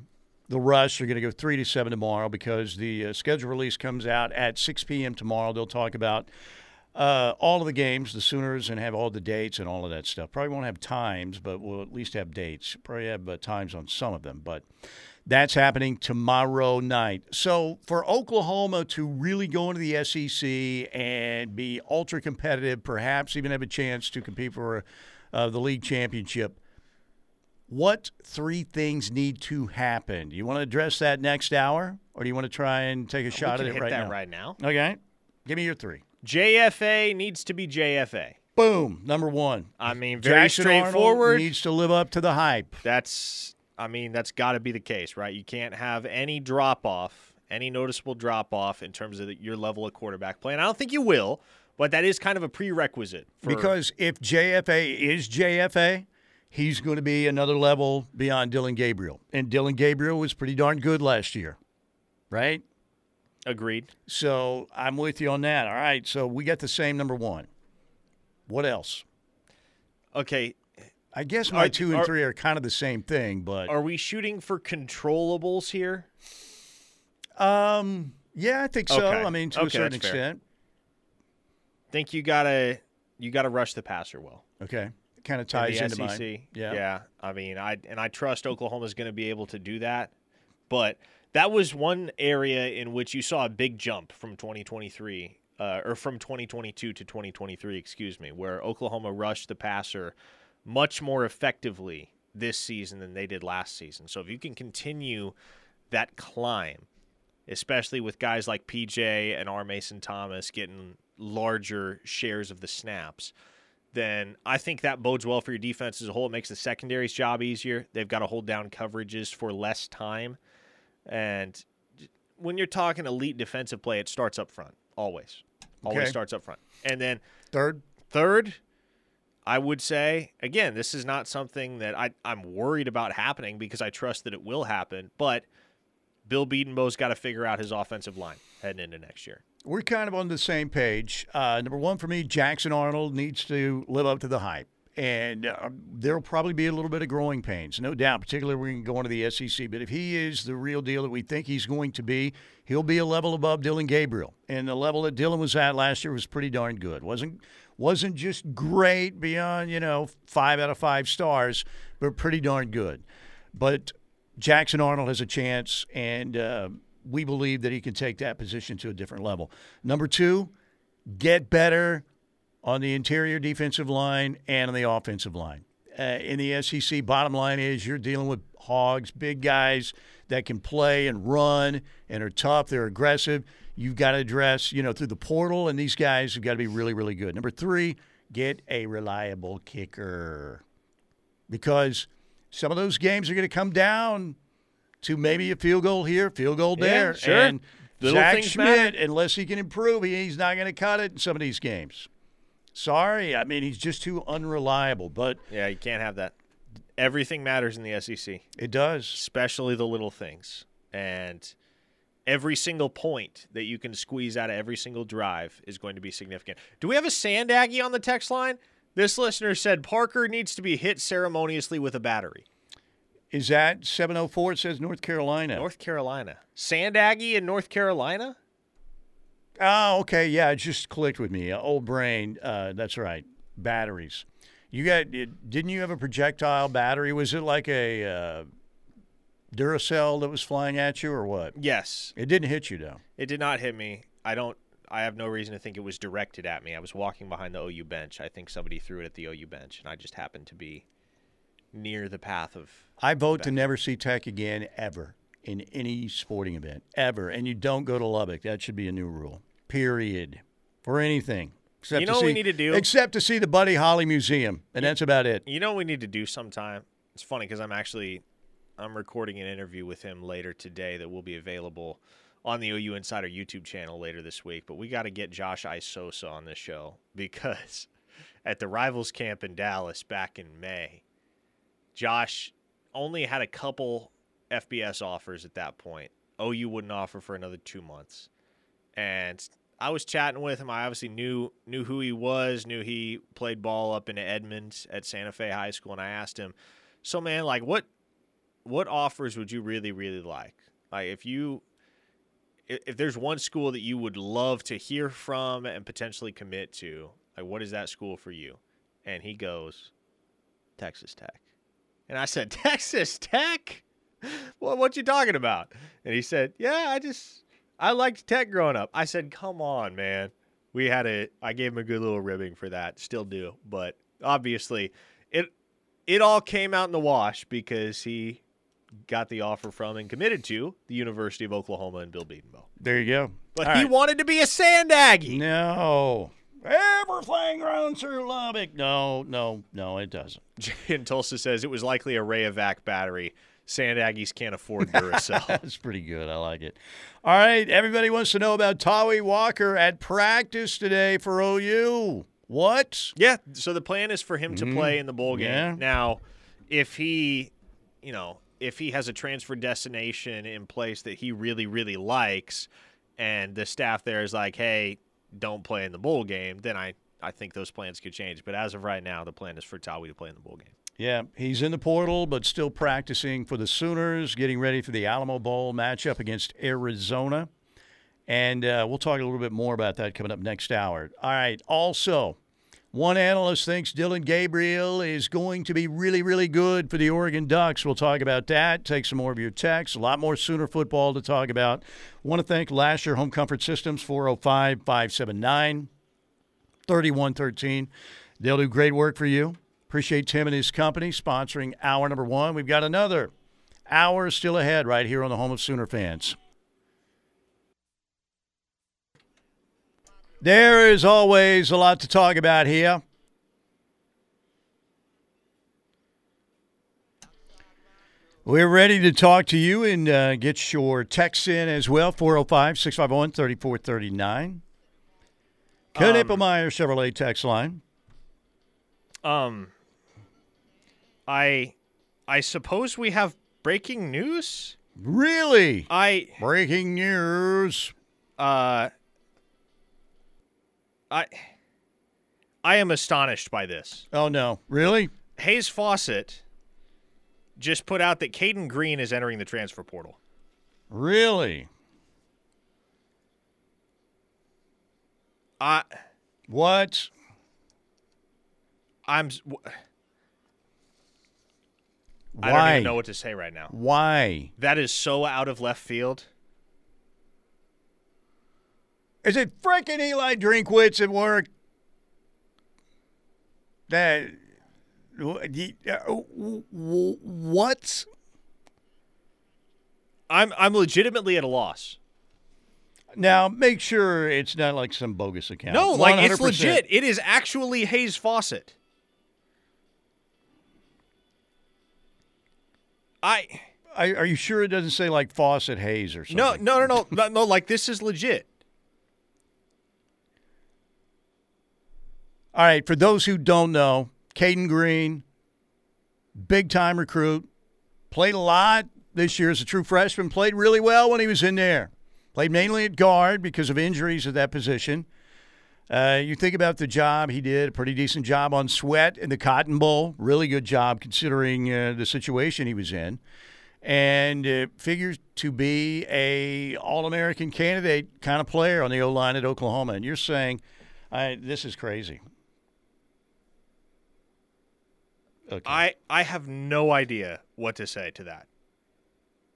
A: the Rush are going to go three to seven tomorrow because the uh, schedule release comes out at 6 p.m. tomorrow. They'll talk about uh, all of the games, the Sooners, and have all the dates and all of that stuff. Probably won't have times, but we'll at least have dates. Probably have uh, times on some of them, but that's happening tomorrow night. So for Oklahoma to really go into the SEC and be ultra competitive, perhaps even have a chance to compete for uh, the league championship. What three things need to happen? Do you want to address that next hour, or do you want to try and take a shot at it
G: hit
A: right
G: that
A: now?
G: right now.
A: Okay, give me your three.
G: JFA needs to be JFA.
A: Boom, number one.
G: I mean, very
A: Jackson Arnold
G: straightforward.
A: needs to live up to the hype.
G: That's, I mean, that's got to be the case, right? You can't have any drop off, any noticeable drop off in terms of the, your level of quarterback play. And I don't think you will, but that is kind of a prerequisite. For,
A: Because if JFA is JFA, he's going to be another level beyond Dillon Gabriel. And Dillon Gabriel was pretty darn good last year, right?
G: agreed.
A: So I'm with you on that. All right. So we got the same number one. What else?
G: Okay,
A: I guess my
G: Are-
A: two and
G: are-
A: three are kind of the same thing, but
G: are we shooting for controllables here?
A: um, yeah, I think so.
G: Okay.
A: I mean, to a certain
G: that's fair.
A: extent.
G: Think you gotta you gotta rush the passer well.
A: Okay, kind of ties
G: the
A: into
G: SEC.
A: mine. Yeah.
G: yeah. I mean, I and I trust Oklahoma's going to be able to do that, but that was one area in which you saw a big jump from 2023 uh, or from 2022 to 2023, excuse me, where Oklahoma rushed the passer much more effectively this season than they did last season. So if you can continue that climb, especially with guys like PJ and R. Mason Thomas getting larger shares of the snaps, then I think that bodes well for your defense as a whole. It makes the secondary's job easier. They've got to hold down coverages for less time. And when you're talking elite defensive play, it starts up front, always. Always
A: Okay.
G: starts up front. And then
A: Third,
G: Third, I would say, again, this is not something that I, I'm worried about happening because I trust that it will happen. But Bill Bedenbaugh's got to figure out his offensive line heading into next year.
A: We're kind of on the same page. Uh, number one for me, Jackson Arnold needs to live up to the hype. And uh, there'll probably be a little bit of growing pains, no doubt, particularly when we go into the SEC. But if he is the real deal that we think he's going to be, he'll be a level above Dillon Gabriel. And the level that Dillon was at last year was pretty darn good. wasn't wasn't just great beyond you know five out of five stars, but pretty darn good. But Jackson Arnold has a chance, and uh, we believe that he can take that position to a different level. Number two, get better on the interior defensive line and on the offensive line. Uh, in the SEC, bottom line is you're dealing with hogs, big guys that can play and run and are tough. They're aggressive. You've got to address, you know, through the portal, and these guys have got to be really, really good. Number three, get a reliable kicker because some of those games are going to come down to maybe a field goal here, field goal
G: Yeah,
A: there.
G: sure.
A: And
G: Little
A: Zach Schmidt,
G: matter.
A: unless he can improve, he- he's not going to cut it in some of these games. Sorry, I mean he's just too unreliable, but
G: Yeah, you can't have that. Everything matters in the SEC,
A: it does.
G: especially the little things. And every single point that you can squeeze out of every single drive is going to be significant. Do we have a sand Aggie on the text line? This listener said Parker needs to be hit ceremoniously with a battery.
A: Is that 704? It says North Carolina.
G: North Carolina. Sand Aggie in North Carolina?
A: Oh, okay. Yeah, it just clicked with me. Uh, old brain. Uh, that's right. Batteries. You got? it- Didn't you have a projectile battery? Was it like a uh, Duracell that was flying at you, or what?
G: Yes.
A: It didn't hit you though.
G: It did not hit me. I don't I have no reason to think it was directed at me. I was walking behind the OU bench. I think somebody threw it at the OU bench and I just happened to be near the path of
A: I vote to never see Tech again ever in any sporting event ever, and you don't go to Lubbock. That should be a new rule. Period. For anything. Except
G: You
A: to
G: know what we need to do?
A: Except to see the Buddy Holly Museum, and that's about it.
G: You know what we need to do sometime? It's funny because I'm actually I'm recording an interview with him later today that will be available on the OU Insider YouTube channel later this week. But we got to get Josh Isosa on this show because at the rivals camp in Dallas back in May. Josh only had a couple FBS offers at that point. OU wouldn't offer for another two months, and I was chatting with him. I obviously knew knew who he was, knew he played ball up in Edmond at Santa Fe High School, and I asked him, "So, man, like what what offers would you really really like? Like if you if there's one school that you would love to hear from and potentially commit to, like what is that school for you?" And he goes, "Texas Tech." And I said, "Texas Tech? What what you talking about?" And he said, "Yeah, I just I liked Tech growing up." I said, "Come on, man." We had a I gave him a good little ribbing for that. Still do, but obviously it it all came out in the wash because he got the offer from and committed to the University of Oklahoma and Bill Bedenbaugh.
A: There you go.
G: But
A: All
G: he
A: right.
G: wanted to be a Sand Aggie.
A: No. Everything runs through Lubbock. No, no, no, it doesn't.
G: And Tulsa says it was likely a Rayovac battery. Sand Aggies can't afford Duracell.
A: That's pretty good. I like it. All right. Everybody wants to know about Tawee Walker at practice today for OU. What?
G: Yeah, so the plan is for him to mm-hmm. play in the bowl game.
A: Yeah.
G: Now, if he, you know, if he has a transfer destination in place that he really, really likes, and the staff there is like, hey, don't play in the bowl game, then I, I think those plans could change. But as of right now, the plan is for Tawee to play in the bowl game.
A: Yeah, he's in the portal, but still practicing for the Sooners, getting ready for the Alamo Bowl matchup against Arizona. And uh, we'll talk a little bit more about that coming up next hour. All right. Also, one analyst thinks Dillon Gabriel is going to be really, really good for the Oregon Ducks. We'll talk about that. Take some more of your texts. A lot more Sooner football to talk about. Want to thank Lasher Home Comfort Systems, 405 579 3113. They'll do great work for you. Appreciate Tim and his company sponsoring hour number one. We've got another hour still ahead right here on the home of Sooner fans. There is always a lot to talk about here. We're ready to talk to you and uh, get your texts in as well 405 651 3439. Knippelmeyer Chevrolet text line.
G: Um, I, I suppose we have breaking news.
A: Really?
G: I,
A: Breaking news.
G: uh, I, I am astonished by this.
A: Oh, no. Really?
G: Hayes Fawcett just put out that Cayden Green is entering the transfer portal.
A: Really?
G: I
A: What?
G: I'm s- w- I
A: Why?
G: don't even know what to say right now.
A: Why?
G: That is so out of left field.
A: Is it freaking Eli Drinkwitz at work? That. What?
G: I'm I'm legitimately at a loss.
A: Now, make sure it's not like some bogus account.
G: No, like it's legit. It is actually Hayes Fawcett. I
A: Are, are you sure it doesn't say like Fawcett Hayes or something?
G: no no no no, no like this is legit.
A: All right, for those who don't know, Cayden Green, big time recruit, played a lot this year as a true freshman, played really well when he was in there. Played mainly at guard because of injuries at that position. Uh, you think about the job he did, a pretty decent job on Sweat in the Cotton Bowl. Really good job considering uh, the situation he was in. And uh, figures to be a All-American candidate kind of player on the O-line at Oklahoma. And you're saying, I, this is crazy. Okay.
G: I I have no idea what to say to that.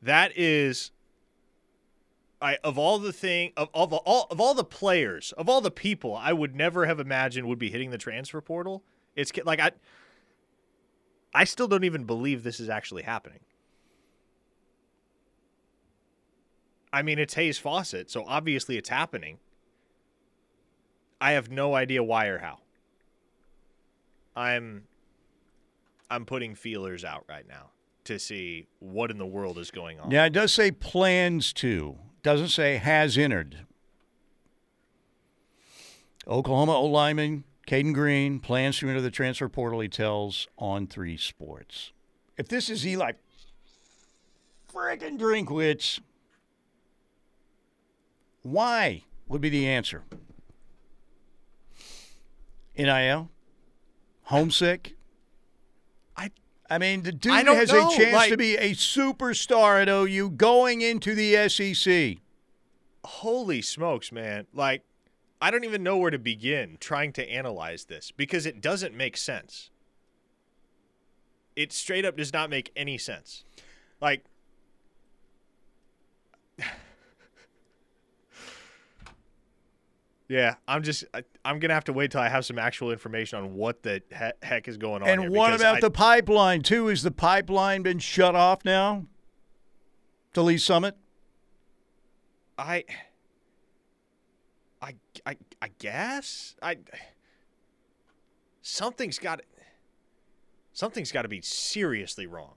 G: That is I of all the thing of, of all of all the players, of all the people I would never have imagined would be hitting the transfer portal. It's like I I still don't even believe this is actually happening. I mean, it's Hayes Fawcett, so obviously it's happening. I have no idea why or how. I'm I'm putting feelers out right now to see what in the world is going on.
A: Yeah, it does say plans to. Doesn't say has entered. Oklahoma O lineman Cayden Green plans to enter the transfer portal, he tells on three sports. If this is Eli friggin' Drinkwitz, why would be the answer? NIL? Homesick?
G: I
A: mean, the dude has
G: know,
A: a chance
G: like-
A: to be a superstar at OU going into the SEC.
G: holy smokes, man. Like, I don't even know where to begin trying to analyze this because it doesn't make sense. It straight up does not make any sense. Like, yeah, I'm just, I, I'm going to have to wait till I have some actual information on what the he- heck is going on.
A: And what about
G: I-
A: the pipeline, too? Is the pipeline been shut off now to Lee Summit?
G: I, I, I, I guess I. Something's got. Something's got to be seriously wrong.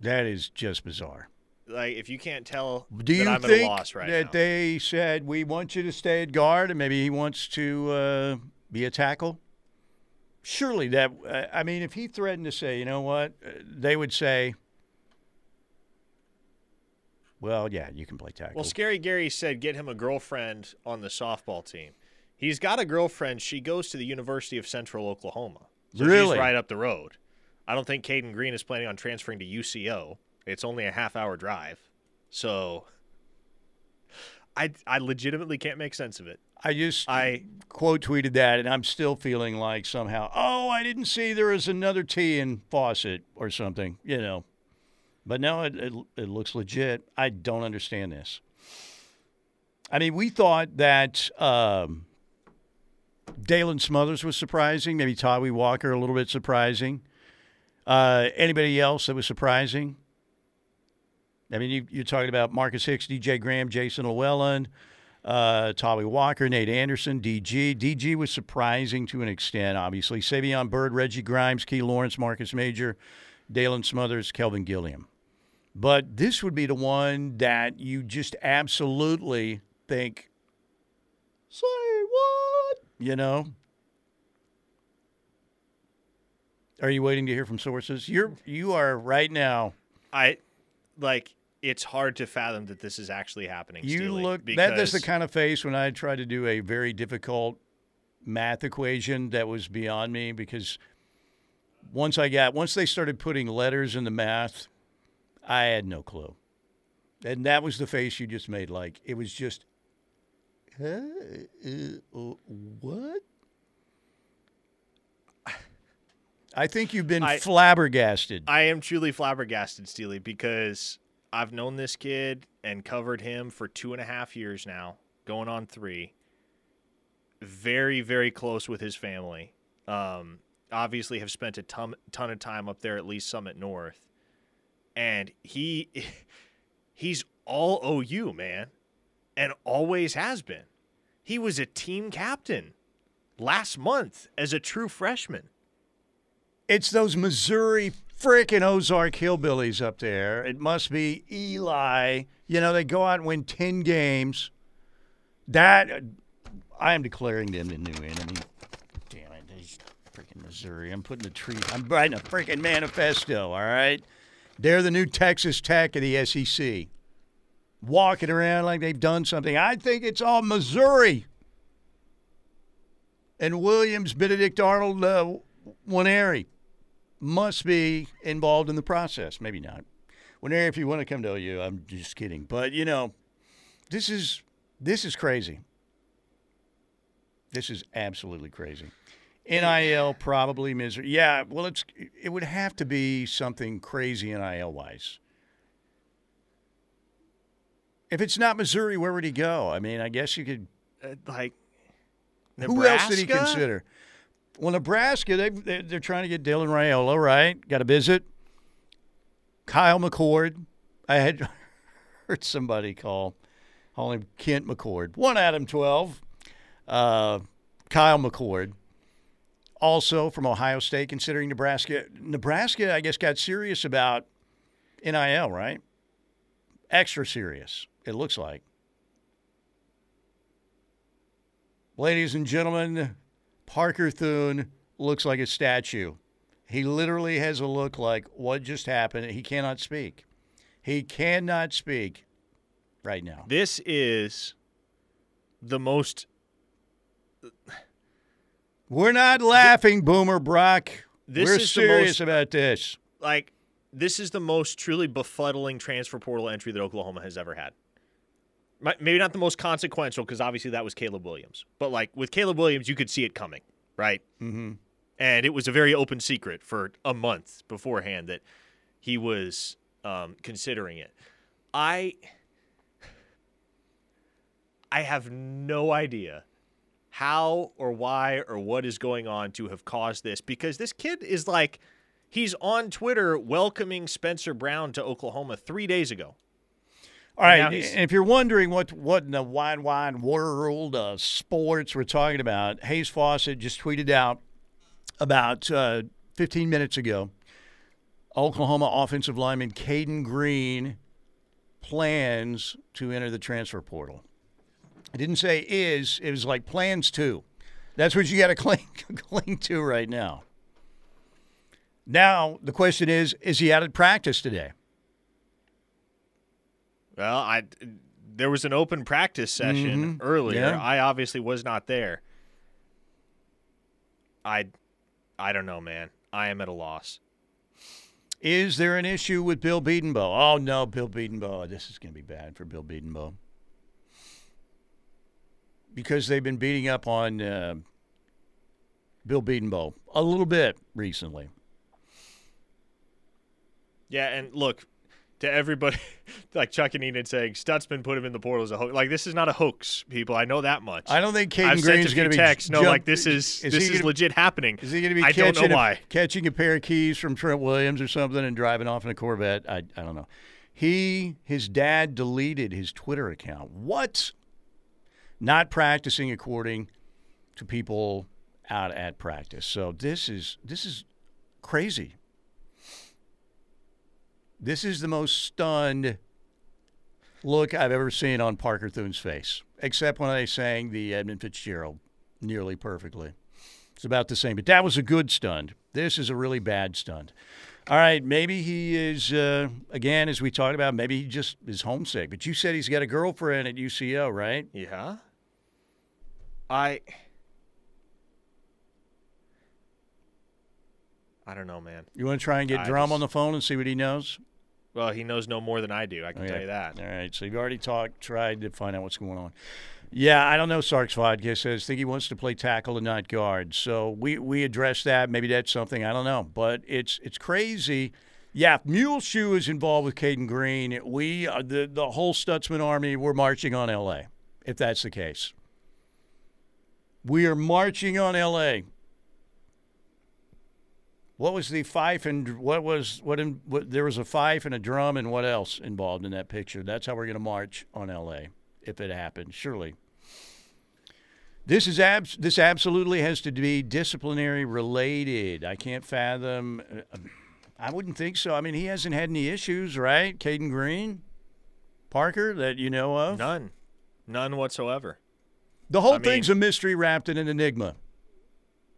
A: That is just bizarre.
G: Like if you can't tell
A: Do you
G: I'm
A: think
G: at a loss right
A: that
G: now.
A: they said we want you to stay at guard and maybe he wants to uh, be a tackle? Surely that. Uh, I mean, if he threatened to say, you know what, uh, they would say, "Well, yeah, you can play tackle."
G: well, Scary Gary said get him a girlfriend on the softball team. He's got a girlfriend. She goes to the University of Central Oklahoma. So
A: Really?
G: She's right up the road. I don't think Cayden Green is planning on transferring to UCO. It's only a half hour drive. So I I legitimately can't make sense of it.
A: I just
G: I
A: quote tweeted that, and I'm still feeling like somehow, oh, I didn't see there was another T in faucet or something, you know. But no, it, it, it looks legit. I don't understand this. I mean, we thought that um, Daylan Smothers was surprising, maybe Tawee Walker a little bit surprising. Uh, anybody else that was surprising? I mean, you, you're talking about Marcus Hicks, DJ Graham, Jason Llewellyn, uh, Tawee Walker, Nate Anderson, DG. DG was surprising to an extent, obviously. Savion Byrd, Reggie Grimes, Key Lawrence, Marcus Major, Daylan Smothers, Kelvin Gilliam. But this would be the one that you just absolutely think, say what? You know? Are you waiting to hear from sources? You're you are right now.
G: I like it's hard to fathom that this is actually happening.
A: You
G: Steely,
A: look that is the kind of face when I tried to do a very difficult math equation that was beyond me because once I got once they started putting letters in the math, I had no clue. And that was the face you just made like it was just? Uh, uh, what? I think you've been
G: I-
A: flabbergasted.
G: I am truly flabbergasted, Steely, because I've known this kid and covered him for two and a half years now, going on three. Very, very close with his family. Um, obviously, have spent a ton, ton of time up there, at Lee's Summit North, and he, he's all OU, man, and always has been. He was a team captain last month as a true freshman.
A: It's those Missouri frickin' Ozark hillbillies up there. It must be Eli. You know, they go out and win 10 games. That, I am declaring them the new enemy. Damn it. These freaking Missouri. I'm putting a tree, I'm writing a freaking manifesto, all right? They're the new Texas Tech of the SEC. Walking around like they've done something. I think it's all Missouri. And Williams, Benedict Arnold, uh, must be involved in the process. Maybe not. Nwaneri, if you want to come to OU, I'm just kidding. But you know, this is this is crazy. This is absolutely crazy. NIL probably misery. Yeah, well, it's it would have to be something crazy NIL wise. If it's not Missouri, where would he go? I mean, I guess you could
G: Uh, like,
A: who else did he consider? Well, Nebraska, they, they, they're trying to get Dylan Raiola, right? Got a visit. Kyle McCord. I had heard somebody call, call him Kent McCord. One Adam 12. Uh, Kyle McCord. Also from Ohio State, considering Nebraska. Nebraska, I guess, got serious about NIL, right? Extra serious, it looks like. Ladies and gentlemen, Parker Thune looks like a statue. He literally has a look like what just happened. He cannot speak. He cannot speak right now.
G: This is the most
A: We're not laughing, Boomer Brock.
G: This
A: We're
G: is the
A: serious
G: most-
A: about this.
G: like this is the most truly befuddling transfer portal entry that Oklahoma has ever had. Maybe not the most consequential because obviously that was Caleb Williams, but like with Caleb Williams, you could see it coming, right? Mm-hmm. And it was a very open secret for a month beforehand that he was um, considering it. I I have no idea how or why or what is going on to have caused this because this kid is like he's on Twitter welcoming Spencer Brown to Oklahoma 3 days ago.
A: All right, and if you're wondering what what in the wide, wide world of sports we're talking about, Hayes Fawcett just tweeted out about uh, 15 minutes ago. Oklahoma offensive lineman Cayden Green plans to enter the transfer portal. I didn't say is; it was like plans to. That's what you got to cling, cling to right now. Now the question is: Is he out of practice today?
G: Well, I there was an open practice session earlier.
A: Yeah.
G: I obviously was not there. I I don't know, man. I am at a loss.
A: Is there an issue with Bill Bedenbaugh? Oh no, Bill Bedenbaugh. This is going to be bad for Bill Bedenbaugh because they've been beating up on uh, Bill Bedenbaugh a little bit recently.
G: Yeah, and look to everybody, like Chuck and Enid saying Stutzman put him in the portal as a hoax. Like this is not a hoax, people. I know that much.
A: I don't think Caden
G: I've
A: Green's going to be
G: texts. No,
A: jump-
G: like this is, this is
A: gonna-
G: legit happening.
A: Is he going to be
G: I don't
A: catching
G: know
A: a,
G: why.
A: catching a pair of keys from Trent Williams or something and driving off in a Corvette? I, I don't know. He his dad deleted his Twitter account. What? Not practicing according to people out at practice. So this is this is crazy. This is the most stunned look I've ever seen on Parker Thune's face, except when I sang the Edmund Fitzgerald nearly perfectly. It's about the same, but that was a good stunt. This is a really bad stunt. All right, maybe he is uh, again, as we talked about. Maybe he just is homesick. But you said he's got a girlfriend at UCO, right?
G: Yeah. I I don't know, man.
A: You want to try and get
G: I
A: Drum
G: just-
A: on the phone and see what he knows?
G: Well, he knows no more than I do. I can
A: Okay.
G: tell you that.
A: All right, so you've already talked, tried to find out what's going on. Yeah, I don't know. Sark's vodka says think he wants to play tackle and not guard. So we we addressed that. Maybe that's something I don't know, but it's it's crazy. Yeah, if Mule Shoe is involved with Cayden Green. We uh, the the whole Stutzman army. We're marching on L.A. If that's the case, we are marching on L.A. What was the fife and what was what, in, what? There was a fife and a drum and what else involved in that picture? That's how we're going to march on L.A. if it happens. Surely. This is abs- This absolutely has to be disciplinary related. I can't fathom. uh, I wouldn't think so. I mean, he hasn't had any issues, right? Cayden Green, Parker, that you know of.
G: None. None whatsoever.
A: The whole
G: I mean-
A: thing's a mystery wrapped in an enigma.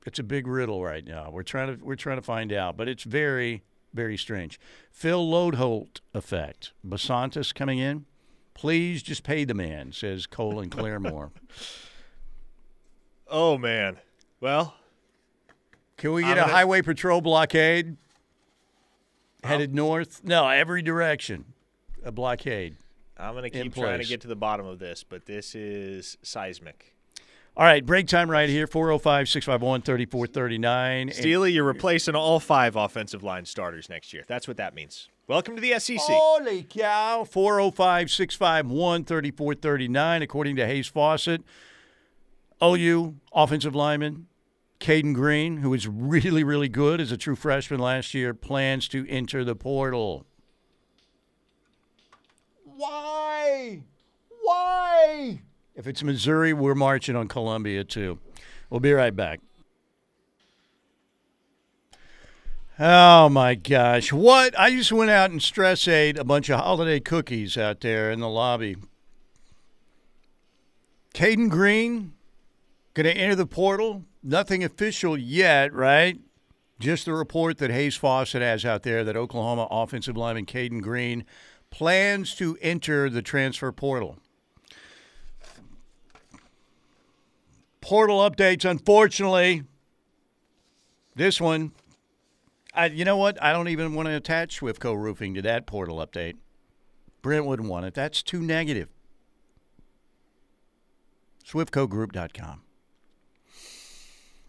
A: It's a big riddle right now. We're trying to we're trying to find out, but it's very very strange. Phil Loadholt effect. Basantis coming in. Please just pay the man, says Colin Claremore.
G: Oh man. Well,
A: Can we get a
G: gonna-
A: highway patrol blockade headed north? No, every direction. A blockade.
G: I'm gonna keep trying to get to the bottom of this, but this is seismic.
A: All right, break time right here 405 651 3439.
G: Steely, you're replacing all five offensive line starters next year. That's what that means. Welcome to the SEC.
A: Holy cow. 405 651 3439, according to Hayes Fawcett. OU offensive lineman Cayden Green, who was really, really good as a true freshman last year, plans to enter the portal. Why? Why? If it's Missouri, we're marching on Columbia too. We'll be right back. Oh my gosh. What? I just went out and stress ate a bunch of holiday cookies out there in the lobby. Cayden Green going to enter the portal nothing official yet, right? Just the report that Hayes Fawcett has out there that Oklahoma offensive lineman Cayden Green plans to enter the transfer portal. Portal updates, unfortunately. This one, I, you know what? I don't even want to attach Swiftco Roofing to that portal update. Brent wouldn't want it. That's too negative. SwiftcoGroup.com.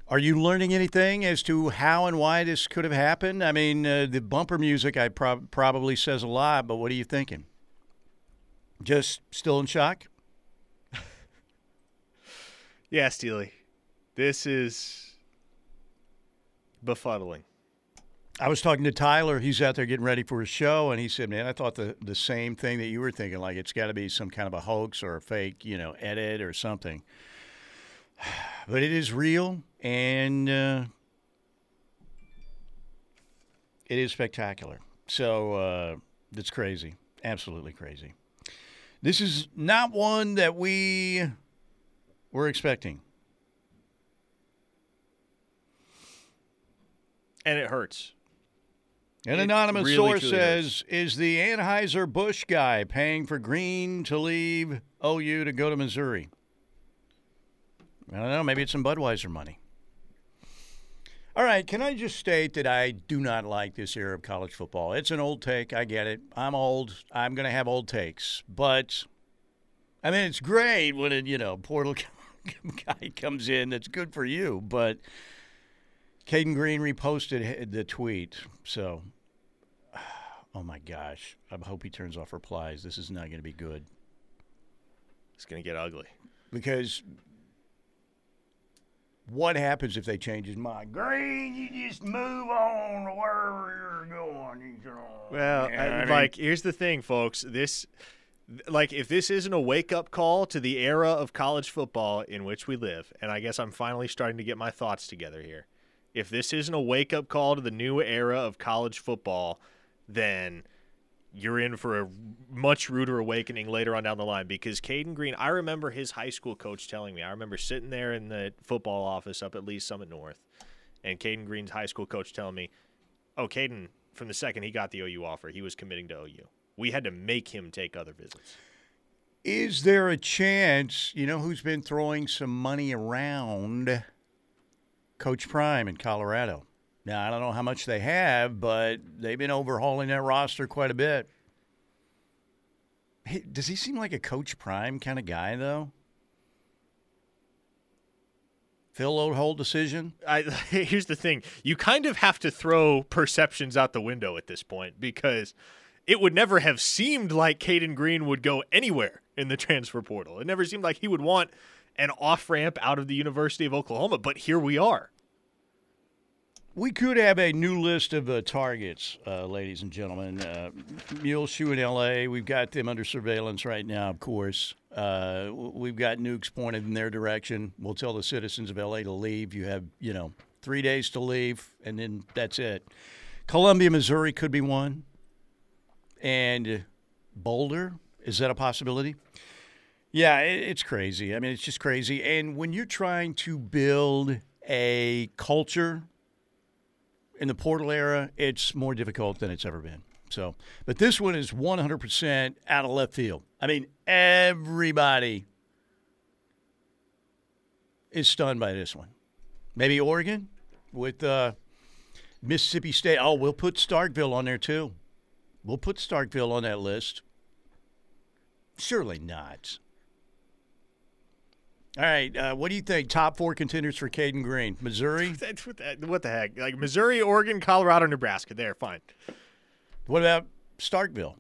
A: Are you learning anything as to how and why this could have happened? I mean, uh, the bumper music I prob- probably says a lot, but what are you thinking? Just still in shock?
G: Yeah, Steely. This is befuddling.
A: I was talking to Tyler. He's out there getting ready for his show, and he said, "Man, I thought the the same thing that you were thinking. Like it's got to be some kind of a hoax or a fake, you know, edit or something." But it is real, and uh, it is spectacular. So uh, it's crazy, absolutely crazy. This is not one that we were expecting.
G: And it hurts.
A: An
G: It
A: anonymous
G: really,
A: source says, "Is the Anheuser Busch guy paying for Green to leave OU to go to Missouri?" I don't know. Maybe it's some Budweiser money. All right. Can I just state that I do not like this era of college football? It's an old take. I get it. I'm old. I'm going to have old takes, but I mean, it's great when a you know portal guy comes in. That's good for you, but. Cayden Green reposted the tweet, so Oh my gosh. I hope he turns off replies. This is not going to be good
G: It's going to get ugly.
A: because what happens if they change his mind? Green, you just move on to wherever you're going. You know.
G: Well, I-
A: I mean-
G: like here's the thing, folks. This like if this isn't a wake-up call to the era of college football in which we live, and I guess I'm finally starting to get my thoughts together here. If this isn't a wake-up call to the new era of college football, then you're in for a much ruder awakening later on down the line because Cayden Green, I remember his high school coach telling me. I remember sitting there in the football office up at Lee Summit North, and Cayden Green's high school coach telling me, "Oh, Caden, from the second he got the OU offer, he was committing to OU. We had to make him take other visits."
A: Is there a chance, you know, who's been throwing some money around? Coach Prime in Colorado. Now, I don't know how much they have, but they've been overhauling that roster quite a bit. Hey, does he seem like a Coach Prime kind of guy, though? Phil Loadholt decision?
G: I here's the thing: you kind of have to throw perceptions out the window at this point because it would never have seemed like Cayden Green would go anywhere in the transfer portal. It never seemed like he would want an off ramp out of the University of Oklahoma, but here we are.
A: We could have a new list of uh, targets, uh, ladies and gentlemen. Uh, Mule Shoe in L.A., we've got them under surveillance right now, of course. Uh, we've got nukes pointed in their direction. We'll tell the citizens of L.A. to leave. You have, you know, three days to leave, and then that's it. Columbia, Missouri could be one. And Boulder, is that a possibility? Yeah, it's crazy. I mean, it's just crazy. And when you're trying to build a culture in the portal era, it's more difficult than it's ever been. So, but this one is 100% out of left field. I mean, everybody is stunned by this one. Maybe Oregon with uh, Mississippi State. Oh, we'll put Starkville on there too. We'll put Starkville on that list. Surely not. All right. Uh, what do you think? Top four contenders for Cayden Green? Missouri?
G: What the, heck? Like Missouri, Oregon, Colorado, Nebraska. There, fine.
A: What about Starkville?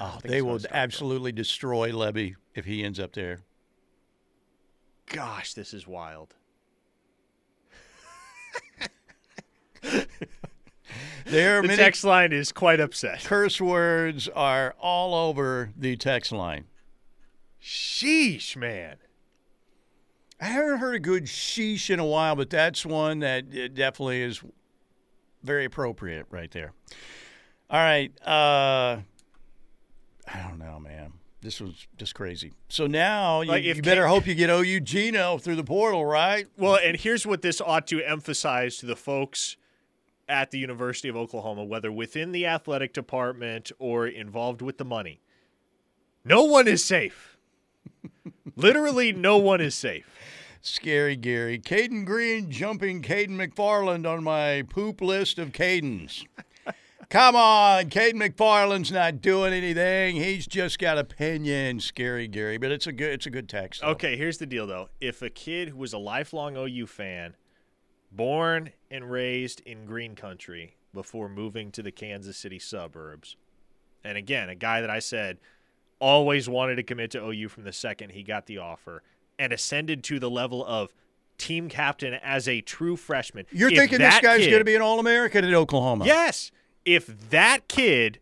A: Oh, they
G: so,
A: will
G: Starkville.
A: absolutely destroy Levy if he ends up there.
G: Gosh, this is wild.
A: There are
G: The
A: many
G: text line is quite upset.
A: curse words are all over the text line.
G: Sheesh, man.
A: I haven't heard a good sheesh in a while, but that's one that uh, definitely is very appropriate right there. All right. Uh, I don't know, man. This was just crazy. So now you,
G: Like, if
A: you better
G: Kate-
A: hope you get OU Gino through the portal, right?
G: Well, and here's what this ought to emphasize to the folks at the University of Oklahoma, whether within the athletic department or involved with the money. No one is safe. Literally, no one is safe.
A: Scary Gary. Cayden Green jumping Caden McFarland on my poop list of Cadens. Come on, Caden McFarland's not doing anything. He's just got opinions, Scary Gary. But it's a good it's a good text. though.
G: Okay, here's the deal though. If a kid who was a lifelong OU fan, born and raised in green country before moving to the Kansas City suburbs, and again, a guy that I said always wanted to commit to OU from the second he got the offer and ascended to the level of team captain as a true freshman.
A: You're
G: If
A: thinking this guy's going to be an All American at Oklahoma?
G: Yes. If that kid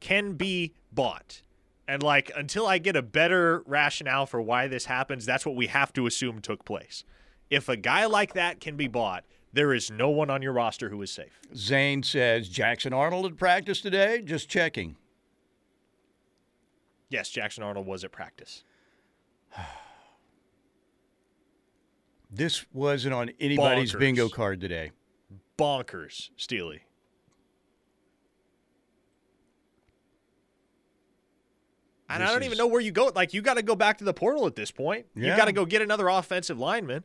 G: can be bought, and like until I get a better rationale for why this happens, that's what we have to assume took place. If a guy like that can be bought, there is no one on your roster who is safe.
A: Zane says Jackson Arnold at practice today. Just checking.
G: Yes, Jackson Arnold was at practice.
A: This wasn't on anybody's
G: Bonkers.
A: bingo card today.
G: Bonkers, Steely. And I don't even know where you go. Like, you got to go back to the portal at this point. You got to go get another offensive lineman.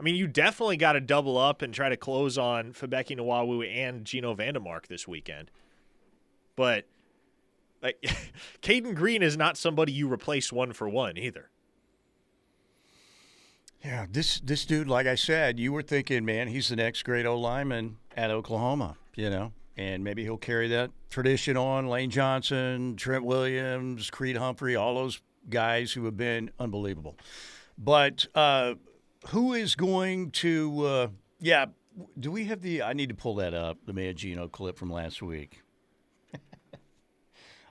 G: I mean, you definitely got to double up and try to close on Febechi Nwaiwu and Geno VanDeMark this weekend. But, like, Cayden Green is not somebody you replace one for one either.
A: Yeah, this this dude, like I said, you were thinking, man, he's the next great O lineman at Oklahoma, you know, and maybe he'll carry that tradition on. Lane Johnson, Trent Williams, Creed Humphrey, all those guys who have been unbelievable. But uh, who is going to? Uh, yeah, do we have the? I need to pull that up. The Mangino clip from last week.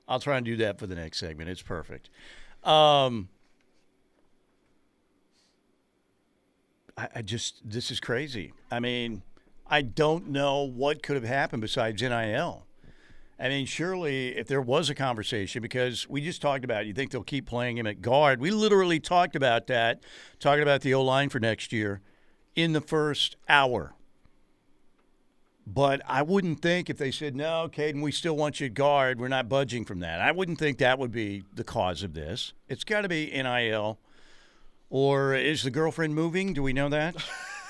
A: I'll try and do that for the next segment. It's perfect. Um, I, I just this is crazy. I mean, I don't know what could have happened besides NIL. I mean, surely if there was a conversation, because we just talked about, it, you think they'll keep playing him at guard. We literally talked about that, talking about the O line for next year in the first hour. But I wouldn't think if they said, no, Cayden, we still want you at guard, we're not budging from that. I wouldn't think that would be the cause of this. It's got to be NIL. Or is the girlfriend moving? Do we know that?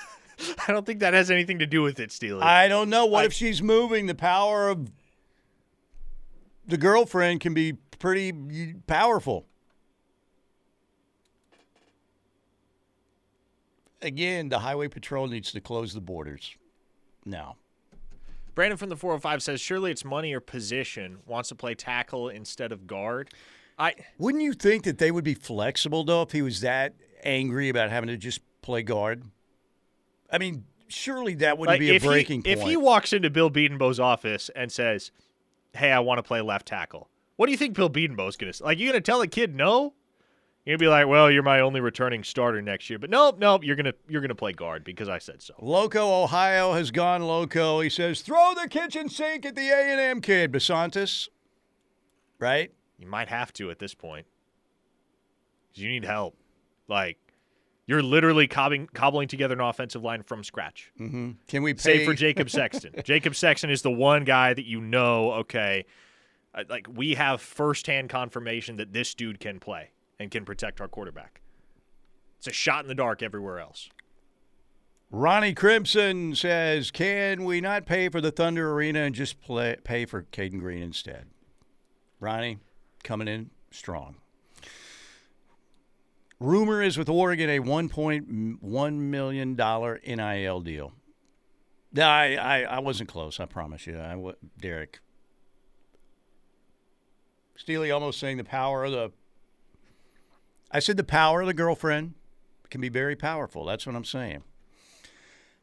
G: I don't think that has anything to do with it, Steely.
A: I don't know. What
G: I-
A: if she's moving? The power of the girlfriend can be pretty powerful. Again, the highway patrol needs to close the borders. now.
G: Brandon from the 405 says, surely it's money or position. Wants to play tackle instead of guard. I
A: Wouldn't you think that they would be flexible though if he was that angry about having to just play guard? I mean, surely that wouldn't
G: like,
A: be a breaking
G: he,
A: point.
G: If he walks into Bill Bedenbaugh's office and says, "Hey, I want to play left tackle," what do you think Bill Bedenbaugh's gonna say? Like, you gonna tell the kid no? You're gonna be like, "Well, you're my only returning starter next year," but nope, nope, you're gonna you're gonna play guard because I said so.
A: Loco, Ohio has gone loco. He says, "Throw the kitchen sink at the A and M kid, Basantis." Right?
G: You might have to at this point. Cause You need help. Like, you're literally cobbling, cobbling together an offensive line from scratch. Mm-hmm.
A: Can we pay
G: Save for Jacob Sexton. Jacob Sexton is the one guy that you know, okay, like we have firsthand confirmation that this dude can play and can protect our quarterback. It's a shot in the dark everywhere else.
A: Ronnie Crimson says, "Can we not pay for the Thunder Arena and just play, pay for Cayden Green instead?" Ronnie, coming in strong. Rumor is with Oregon a one point one million dollar NIL deal. No, I, I, I wasn't close. I promise you, I wa- Derek. Steely almost saying the power of the. I said the power of the girlfriend can be very powerful. That's what I'm saying.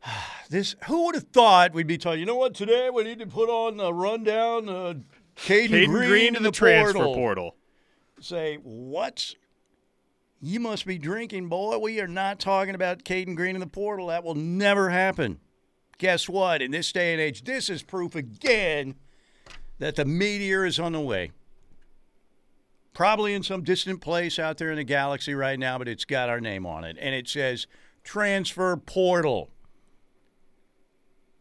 A: This who would have thought we'd be talking? You know what? Today we need to put on a rundown. Uh, Cayden,
G: Cayden
A: Green,
G: Green, to the, transfer
A: portal.
G: portal.
A: Say what? You must be drinking, boy. We are not talking about Cayden Green in the portal. That will never happen. Guess what? In this day and age, this is proof again that the meteor is on the way. probably in some distant place out there in the galaxy right now, but it's got our name on it. And it says transfer portal.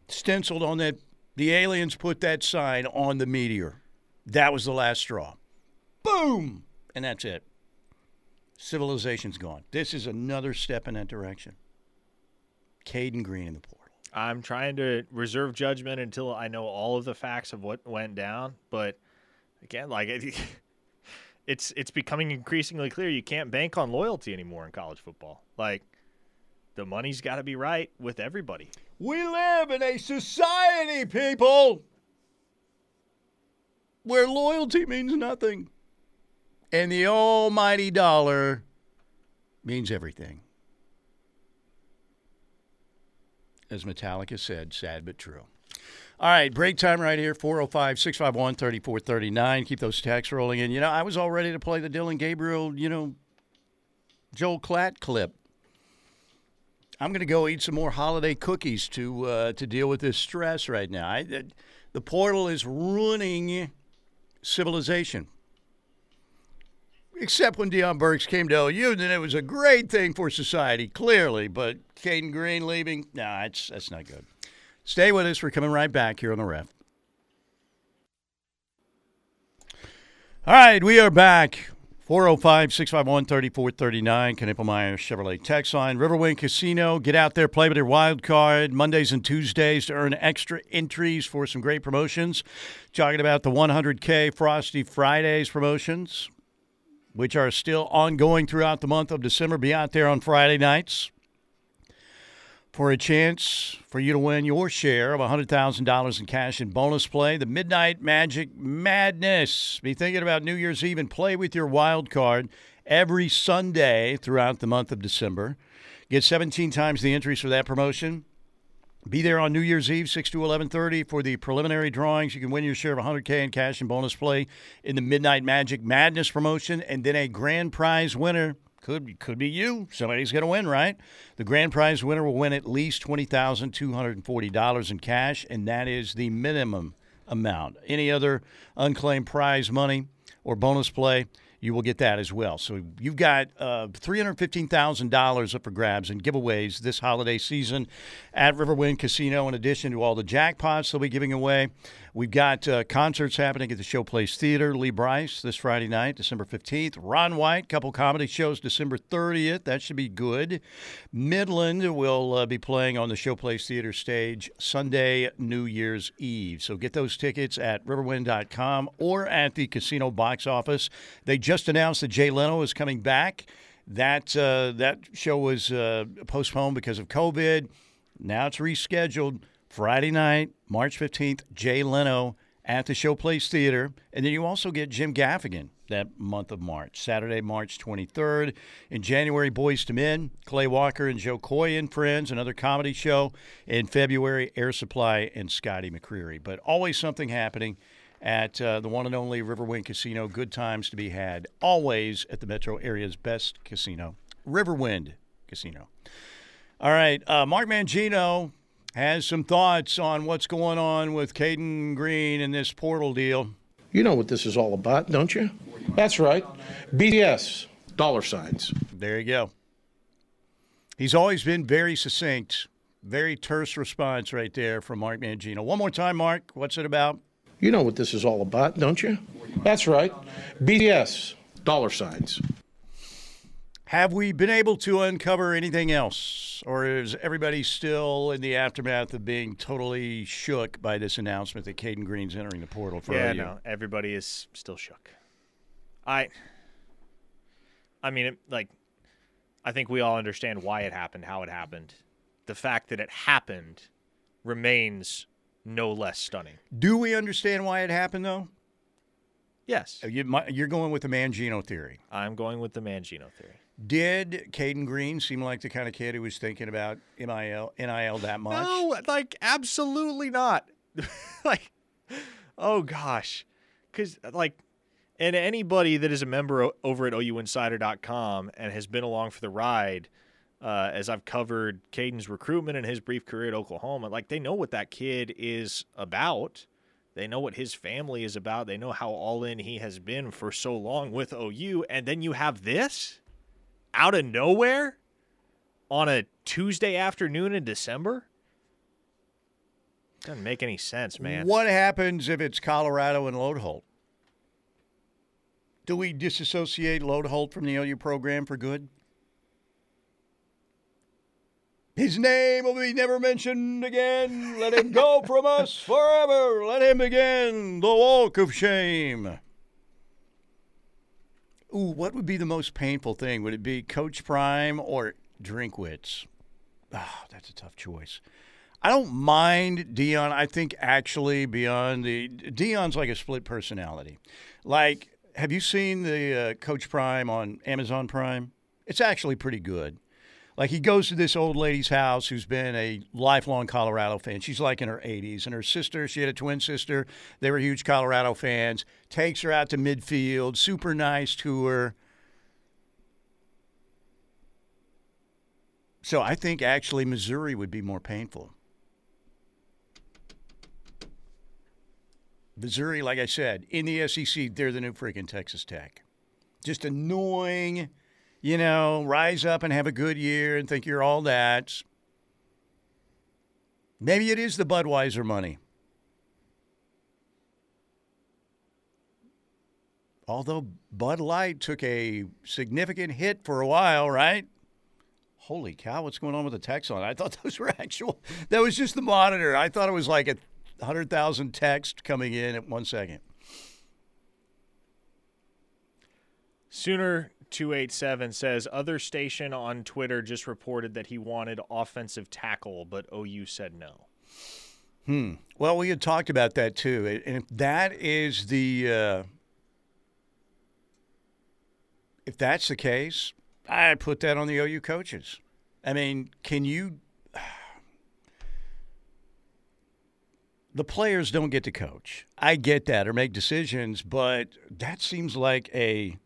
A: Stenciled on that, the aliens put that sign on the meteor. That was the last straw. Boom! And that's it. Civilization's gone. This is another step in that direction. Cayden Green in the portal.
G: I'm trying to reserve judgment until I know all of the facts of what went down. But again, like it, it's it's becoming increasingly clear you can't bank on loyalty anymore in college football. Like the money's got to be right with everybody.
A: We live in a society, people, where loyalty means nothing. And the almighty dollar means everything. As Metallica said, sad but true. All right, break time right here 405 651 3439. Keep those texts rolling in. You know, I was all ready to play the Dillon Gabriel, you know, Joel Klatt clip. I'm going to go eat some more holiday cookies to uh, to deal with this stress right now. I, the, the portal is ruining civilization. Except when Deion Burks came to OU, then it was a great thing for society, clearly. But Caden Green leaving, nah, it's, that's not good. Stay with us. We're coming right back here on the ref. All right, we are back. 405 651 3439, Knippelmeyer Chevrolet text line. Riverwind Casino, get out there, play with your wild card Mondays and Tuesdays to earn extra entries for some great promotions. Talking about the 100K Frosty Fridays promotions, which are still ongoing throughout the month of December. Be out there on Friday nights for a chance for you to win your share of $100,000 in cash and bonus play. The Midnight Magic Madness. Be thinking about New Year's Eve and play with your wild card every Sunday throughout the month of December. Get 17 times the entries for that promotion. Be there on New Year's Eve, 6 to 11:30 for the preliminary drawings. You can win your share of 100K in cash and bonus play in the Midnight Magic Madness promotion and then a grand prize winner could could be you. Somebody's going to win, right? The grand prize winner will win at least twenty thousand two hundred and forty dollars in cash, and that is the minimum amount. Any other unclaimed prize money or bonus play, you will get that as well. So you've got uh, $315,000 up for grabs and giveaways this holiday season at Riverwind Casino, in addition to all the jackpots they'll be giving away. We've got uh, concerts happening at the Showplace Theater. Lee Brice this Friday night, December 15th. Ron White, couple comedy shows December 30th. That should be good. Midland will uh, be playing on the Showplace Theater stage Sunday, New Year's Eve. So get those tickets at riverwind.com or at the casino box office. They just announced that Jay Leno is coming back. That uh, that show was uh, postponed because of COVID. Now it's rescheduled. Friday night, March 15th, Jay Leno at the Showplace Theater. And then you also get Jim Gaffigan that month of March, Saturday, March 23rd. In January, Boyz II Men, Clay Walker and Jo Koy and Friends, another comedy show. In February, Air Supply and Scotty McCreery. But always something happening at uh, the one and only Riverwind Casino. Good times to be had, always at the metro area's best casino, Riverwind Casino. All right, uh, Mark Mangino has some thoughts on what's going on with Cayden Green and this portal deal.
H: You know what this is all about, don't you? That's right. BDS, dollar signs.
A: There you go. He's always been very succinct, very terse response right there from Mark Mangino. One more time, Mark. What's it about?
H: You know what this is all about, don't you? That's right. BDS, dollar signs.
A: Have we been able to uncover anything else, or is everybody still in the aftermath of being totally shook by this announcement that Cayden Green's entering the portal for
G: yeah,
A: OU?
G: no, everybody is still shook. I, I mean, it, like, I think we all understand why it happened, how it happened. The fact that it happened remains no less stunning.
A: Do we understand why it happened, though?
G: Yes, uh,
A: You, mi- you're going with the Mangino theory.
G: I'm going with the Mangino theory.
A: Did Cayden Green seem like the kind of kid who was thinking about NIL, NIL that much?
G: No, like absolutely not. like, oh gosh, because like, and anybody that is a member over at OUinsider.com and has been along for the ride, uh, as I've covered Cayden's recruitment and his brief career at Oklahoma, like they know what that kid is about. They know what his family is about. They know how all in he has been for so long with OU. And then you have this out of nowhere on a Tuesday afternoon in December? Doesn't make any sense, man.
A: What happens if it's Colorado and Loadholt? Do we disassociate Loadholt from the OU program for good? His name will be never mentioned again. Let him go from us forever. Let him begin the walk of shame. Ooh, what would be the most painful thing? Would it be Coach Prime or Drinkwitz? Ah, that's a tough choice. I don't mind Deion. I think actually beyond the Deion's like a split personality. Like, have you seen the uh, Coach Prime on Amazon Prime? It's actually pretty good. Like he goes to this old lady's house who's been a lifelong Colorado fan. She's like in her 80s, and her sister, she had a twin sister. They were huge Colorado fans. Takes her out to midfield, super nice to her. So I think actually Missouri would be more painful. Missouri, like I said, in the SEC, they're the new freaking Texas Tech. Just annoying you know, rise up and have a good year and think you're all that. Maybe it is the Budweiser money. Although Bud Light took a significant hit for a while, right? Holy cow, what's going on with the text on? I thought those were actual. That was just the monitor. I thought it was like a 100,000 text coming in at one second.
G: Sooner 287 says other station on Twitter just reported that he wanted offensive tackle, but OU said no.
A: Hmm. Well, we had talked about that too, and if that is the uh, if that's the case, I put that on the OU coaches. I mean, can you? The players don't get to coach. I get that or make decisions, but that seems like a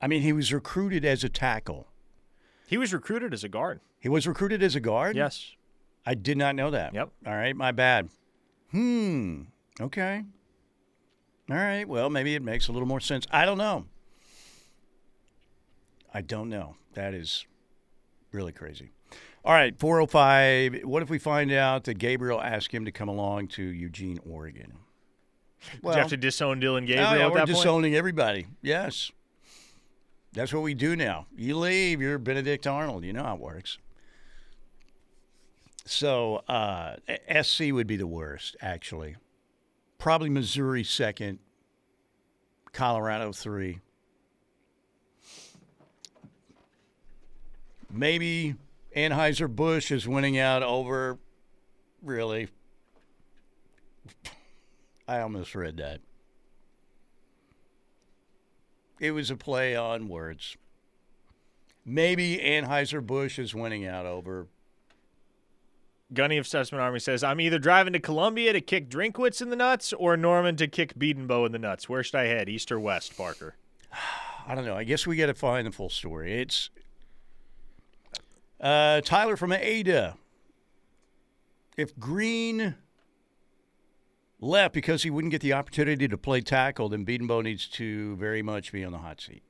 A: I mean, he was recruited as a tackle.
G: He was recruited as a guard.
A: He was recruited as a guard?
G: Yes.
A: I did not know that.
G: Yep.
A: All right, my bad. Hmm. Okay. All right. Well, maybe it makes a little more sense. I don't know. I don't know. That is really crazy. All right, 405. What if we find out that Gabriel asked him to come along to Eugene, Oregon?
G: Well, you have to disown Dillon Gabriel.
A: Oh, yeah, we're
G: that
A: disowning everybody. Yes. That's what we do now. You leave, you're Benedict Arnold. You know how it works. So uh, SC would be the worst, actually. Probably Missouri second, Colorado three. Maybe Anheuser Busch is winning out over. Really, I almost read that. It was a play on words. Maybe Anheuser-Busch is winning out over.
G: Gunny of Sussman Army says, I'm either driving to Columbia to kick Drinkwitz in the nuts or Norman to kick Bedenbaugh in the nuts. Where should I head, east or west, Parker?
A: I don't know. I guess we got to find the full story. It's uh, Tyler from Ada. If Green left because he wouldn't get the opportunity to play tackle, then Bedenbaugh needs to very much be on the hot seat.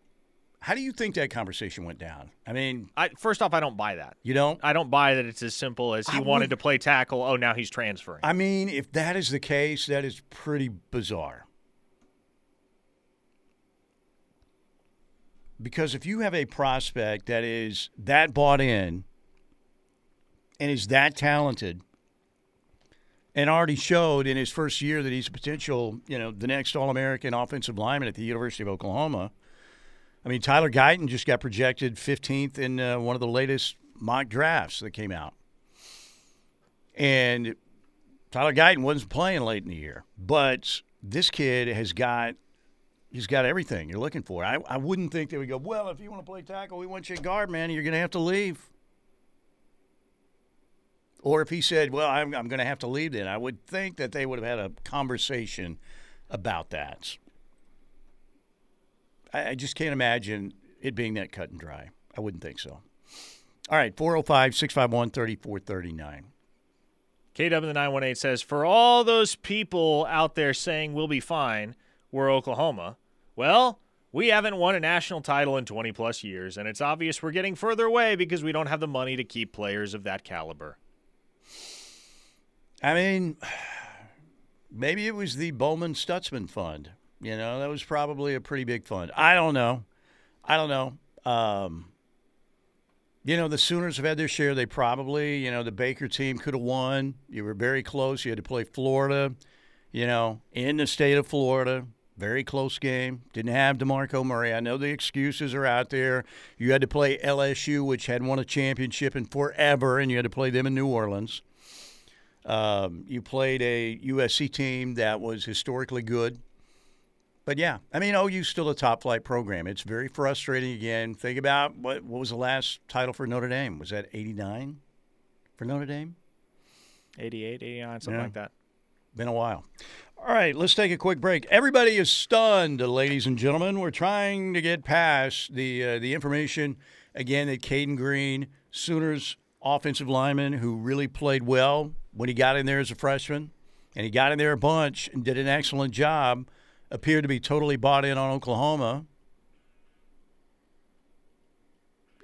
A: How do you think that conversation went down? I mean,
G: I, first off, I don't buy that.
A: You don't?
G: I don't buy that it's as simple as he
A: I
G: wanted
A: would-
G: to play tackle. Oh, now he's transferring.
A: I mean, if that is the case, that is pretty bizarre. Because if you have a prospect that is that bought in and is that talented and already showed in his first year that he's a potential, you know, the next All American offensive lineman at the University of Oklahoma. I mean, Tyler Guyton just got projected 15th in uh, one of the latest mock drafts that came out. And Tyler Guyton wasn't playing late in the year, but this kid has got he's got everything you're looking for. I, I wouldn't think they would go, well, if you want to play tackle, we want you guard, man. You're going to have to leave. Or if he said, well, I'm, I'm going to have to leave then, I would think that they would have had a conversation about that. I, I just can't imagine it being that cut and dry. I wouldn't think so. All right, 405 651 3439.
G: KW the 918 says, For all those people out there saying we'll be fine, we're Oklahoma. Well, we haven't won a national title in 20 plus years, and it's obvious we're getting further away because we don't have the money to keep players of that caliber.
A: I mean, maybe it was the Bowman Stutsman Fund. You know, that was probably a pretty big fund. I don't know. I don't know. Um, you know, the Sooners have had their share. They probably, you know, the Baker team could have won. You were very close. You had to play Florida, you know, in the state of Florida. Very close game. Didn't have DeMarco Murray. I know the excuses are out there. You had to play LSU, which had won a championship in forever, and you had to play them in New Orleans. Um, you played a USC team that was historically good. But yeah, I mean, OU's still a top flight program. It's very frustrating again. Think about what, what was the last title for Notre Dame? Was that 89 for Notre Dame?
G: 88, 89, something
A: Yeah.
G: like that.
A: Been a while. All right, let's take a quick break. Everybody is stunned, ladies and gentlemen. We're trying to get past the uh, the information again that Cayden Green, Sooners offensive lineman, who really played well when he got in there as a freshman, and he got in there a bunch and did an excellent job. Appeared to be totally bought in on Oklahoma,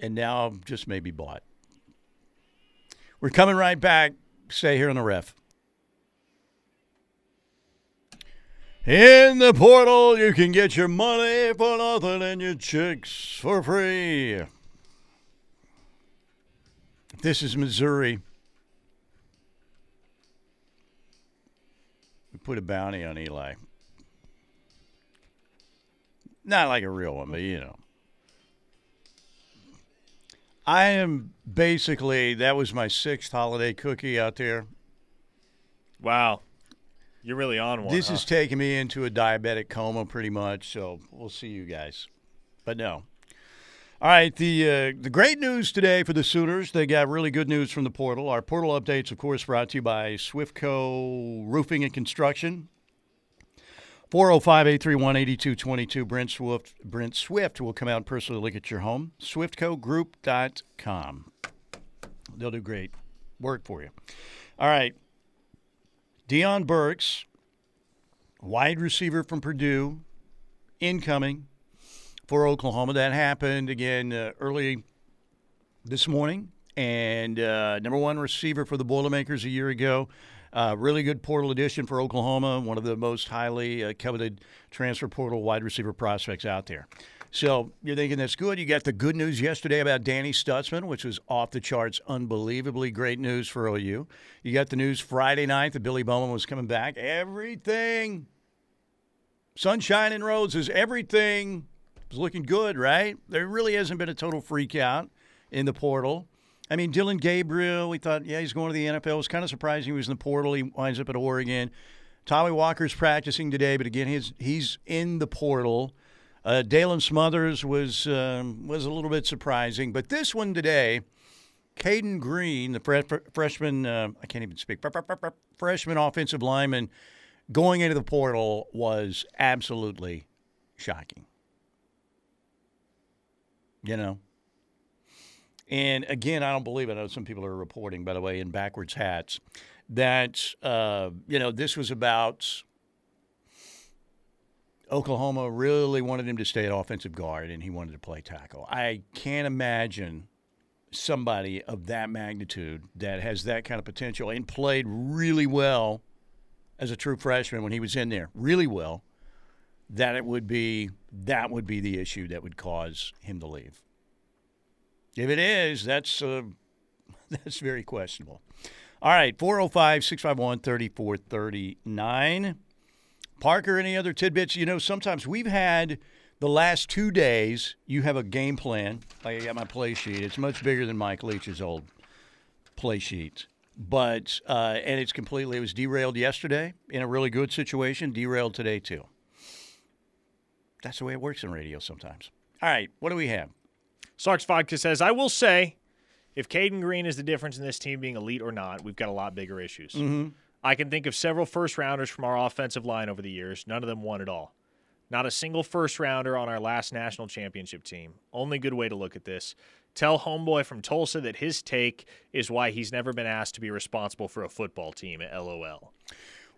A: and now just maybe bought. We're coming right back. Stay here on the ref. In the portal, you can get your money for nothing and your chicks for free. This is Missouri. Put a bounty on Eli. Not like a real one, but you know. I am basically, that was my sixth holiday cookie out there.
G: Wow. You're really on one.
A: This
G: huh?
A: is taking me into a diabetic coma pretty much, so we'll see you guys. But no. All right, the uh, the great news today for the Sooners, they got really good news from the portal. Our portal updates, of course, brought to you by Swiftco Roofing and Construction. 405 831 8222. Brent Swift, Brent Swift will come out and personally look at your home. SwiftcoGroup.com. They'll do great work for you. All right. Deion Burks, wide receiver from Purdue, incoming for Oklahoma. That happened again uh, early this morning. And uh, number one receiver for the Boilermakers a year ago. Uh, really good portal addition for Oklahoma, one of the most highly uh, coveted transfer portal wide receiver prospects out there. So you're thinking that's good. You got the good news yesterday about Danny Stutsman, which was off the charts, unbelievably great news for OU. You got the news Friday night that Billy Bowman was coming back. Everything, sunshine and roses, everything looking good, right? There really hasn't been a total freak out in the portal. I mean, Dillon Gabriel, we thought, yeah, he's going to the NFL. It was kind of surprising he was in the portal. He winds up at Oregon. Tawee Walker's practicing today, but again, he's, he's in the portal. Uh, Daylan Smothers was um, was a little bit surprising, but this one today, Cayden Green, the fre- fre- freshman, uh, I can't even speak, fre- fre- fre- freshman offensive lineman, going into the portal was absolutely shocking. You know, and again, I don't believe it. I know some people are reporting, by the way, in backwards hats, that uh, you know this was about Oklahoma really wanted him to stay at offensive guard, and he wanted to play tackle. I can't imagine somebody of that magnitude that has that kind of potential and played really well as a true freshman when he was in there, really well. That it would be that would be the issue that would cause him to leave. If it is, that's uh, that's very questionable. All right, 405 651 3439. Parker, any other tidbits? You know, sometimes we've had the last two days, you have a game plan. I got my play sheet. It's much bigger than Mike Leach's old play sheet. But, uh, and it's completely, it was derailed yesterday in a really good situation, derailed today too. That's the way it works in radio sometimes. All right, what do we have?
G: Sark's Vodka says, I will say, if Cayden Green is the difference in this team being elite or not, we've got a lot bigger issues. Mm-hmm. I can think of several first rounders from our offensive line over the years. None of them won at all. Not a single first rounder on our last national championship team. Only good way to look at this. Tell homeboy from Tulsa that his take is why he's never been asked to be responsible for a football team. At LOL.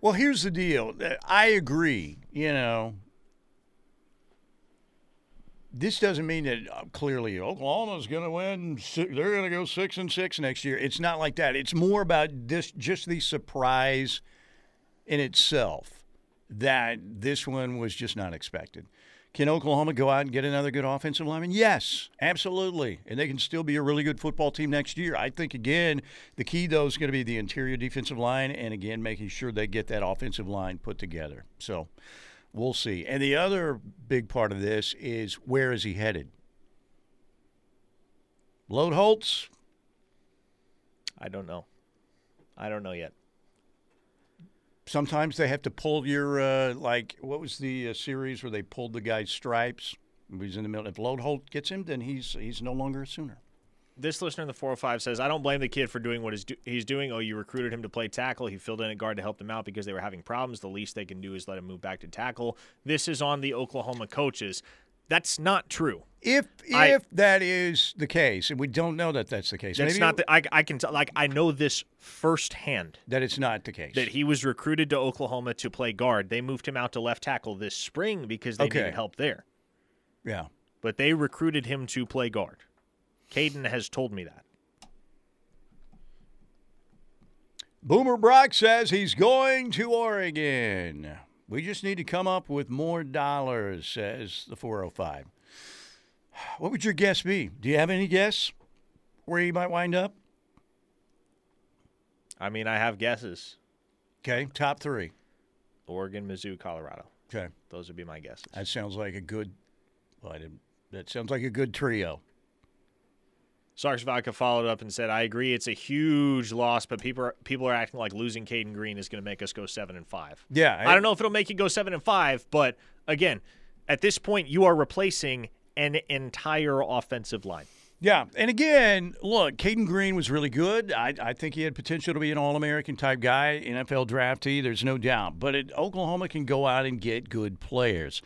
A: Well, here's the deal. I agree. You know, this doesn't mean that uh, clearly Oklahoma's going to win. si- They're going to go six and six next year. It's not like that. It's more about this, just the surprise in itself that this one was just not expected. Can Oklahoma go out and get another good offensive lineman? Yes, absolutely. And they can still be a really good football team next year. I think, again, the key, though, is going to be the interior defensive line and, again, making sure they get that offensive line put together. So we'll see. And the other big part of this is where is he headed? Lode Holtz,
G: I don't know. I don't know yet.
A: sometimes they have to pull your uh, like what was the uh, series where they pulled the guy's stripes? He's in the middle. If Loadholt gets him, then he's he's no longer a Sooner.
G: This listener in the 405 says, I don't blame the kid for doing what he's, do- he's doing. Oh, you recruited him to play tackle. He filled in at guard to help them out because they were having problems. The least they can do is let him move back to tackle. This is on the Oklahoma coaches. That's not true.
A: If
G: I-
A: if that is the case, and we don't know that that's the case,
G: That's
A: maybe
G: not the, I, I can tell, like, I know this firsthand
A: that it's not the case.
G: that he was recruited to Oklahoma to play guard. They moved him out to left tackle this spring because they
A: Okay.
G: needed help there.
A: yeah.
G: But they recruited him to play guard. Cayden has told me that.
A: Boomer Brock says he's going to Oregon. We just need to come up with more dollars, says the 405. What would your guess be? Do you have any guess where he might wind up?
G: I mean, I have guesses.
A: Okay, top three.
G: Oregon, Mizzou, Colorado.
A: Okay,
G: Those would be my guesses.
A: that sounds like a good. Well, I didn't. That sounds like a good trio.
G: Sarks Vodka followed up and said, "I agree, it's a huge loss, but people are, people are acting like losing Cayden Green is going to make us go seven and five.
A: Yeah,
G: I don't know if it'll make you go seven and five, but again, at this point, you are replacing an entire offensive line.
A: Yeah, and again, look, Cayden Green was really good. I, I think he had potential to be an All-American type guy, NFL draftee. There's no doubt. But it, Oklahoma can go out and get good players.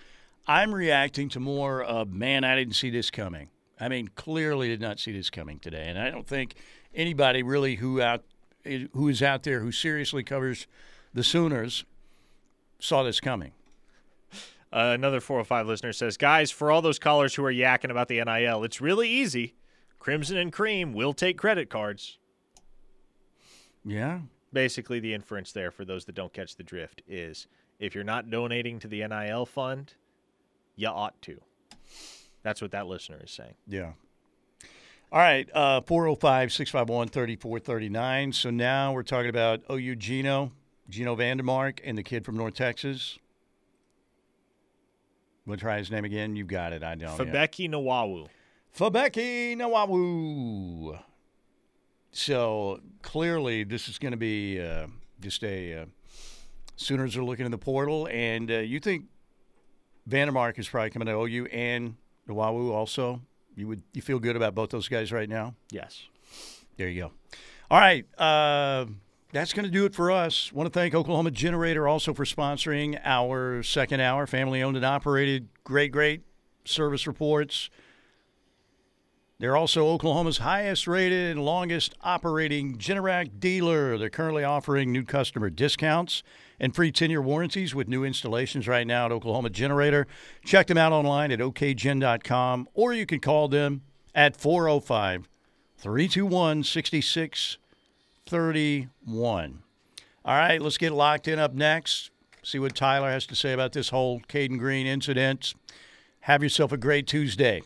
A: I'm reacting to more of, man, I didn't see this coming. I mean, clearly did not see this coming today, and I don't think anybody really who out who is out there who seriously covers the Sooners saw this coming.
G: Uh, another 405 listener says, Guys, for all those callers who are yakking about the NIL, it's really easy. Crimson and Cream will take credit cards.
A: Yeah,
G: Basically, the inference there for those that don't catch the drift is if you're not donating to the NIL fund, you ought to. That's what that listener is saying.
A: Yeah. All right, uh, 405 651 3439. So now we're talking about OU Geno, Geno VanDeMark, and the kid from North Texas. We'll try his name again. You've got it. I don't. yet.
G: Febechi Nwaiwu.
A: Febechi Nwaiwu. So clearly, this is going to be uh, just a. Uh, Sooners are looking in the portal, and uh, you think VanDeMark is probably coming to OU and Nwaiwu also. You would you feel good about both those guys right now?
G: Yes.
A: There you go. All right. Uh, that's going to do it for us. want to thank Oklahoma Generator also for sponsoring our second hour, family owned and operated. Great, great service reports. They're also Oklahoma's highest rated and longest operating Generac dealer. They're currently offering new customer discounts and free 10 year warranties with new installations right now at Oklahoma Generator. Check them out online at okgen.com or you can call them at 405 321 6631. All right, let's get locked in up next. See what Tyler has to say about this whole Cayden Green incident. Have yourself a great Tuesday.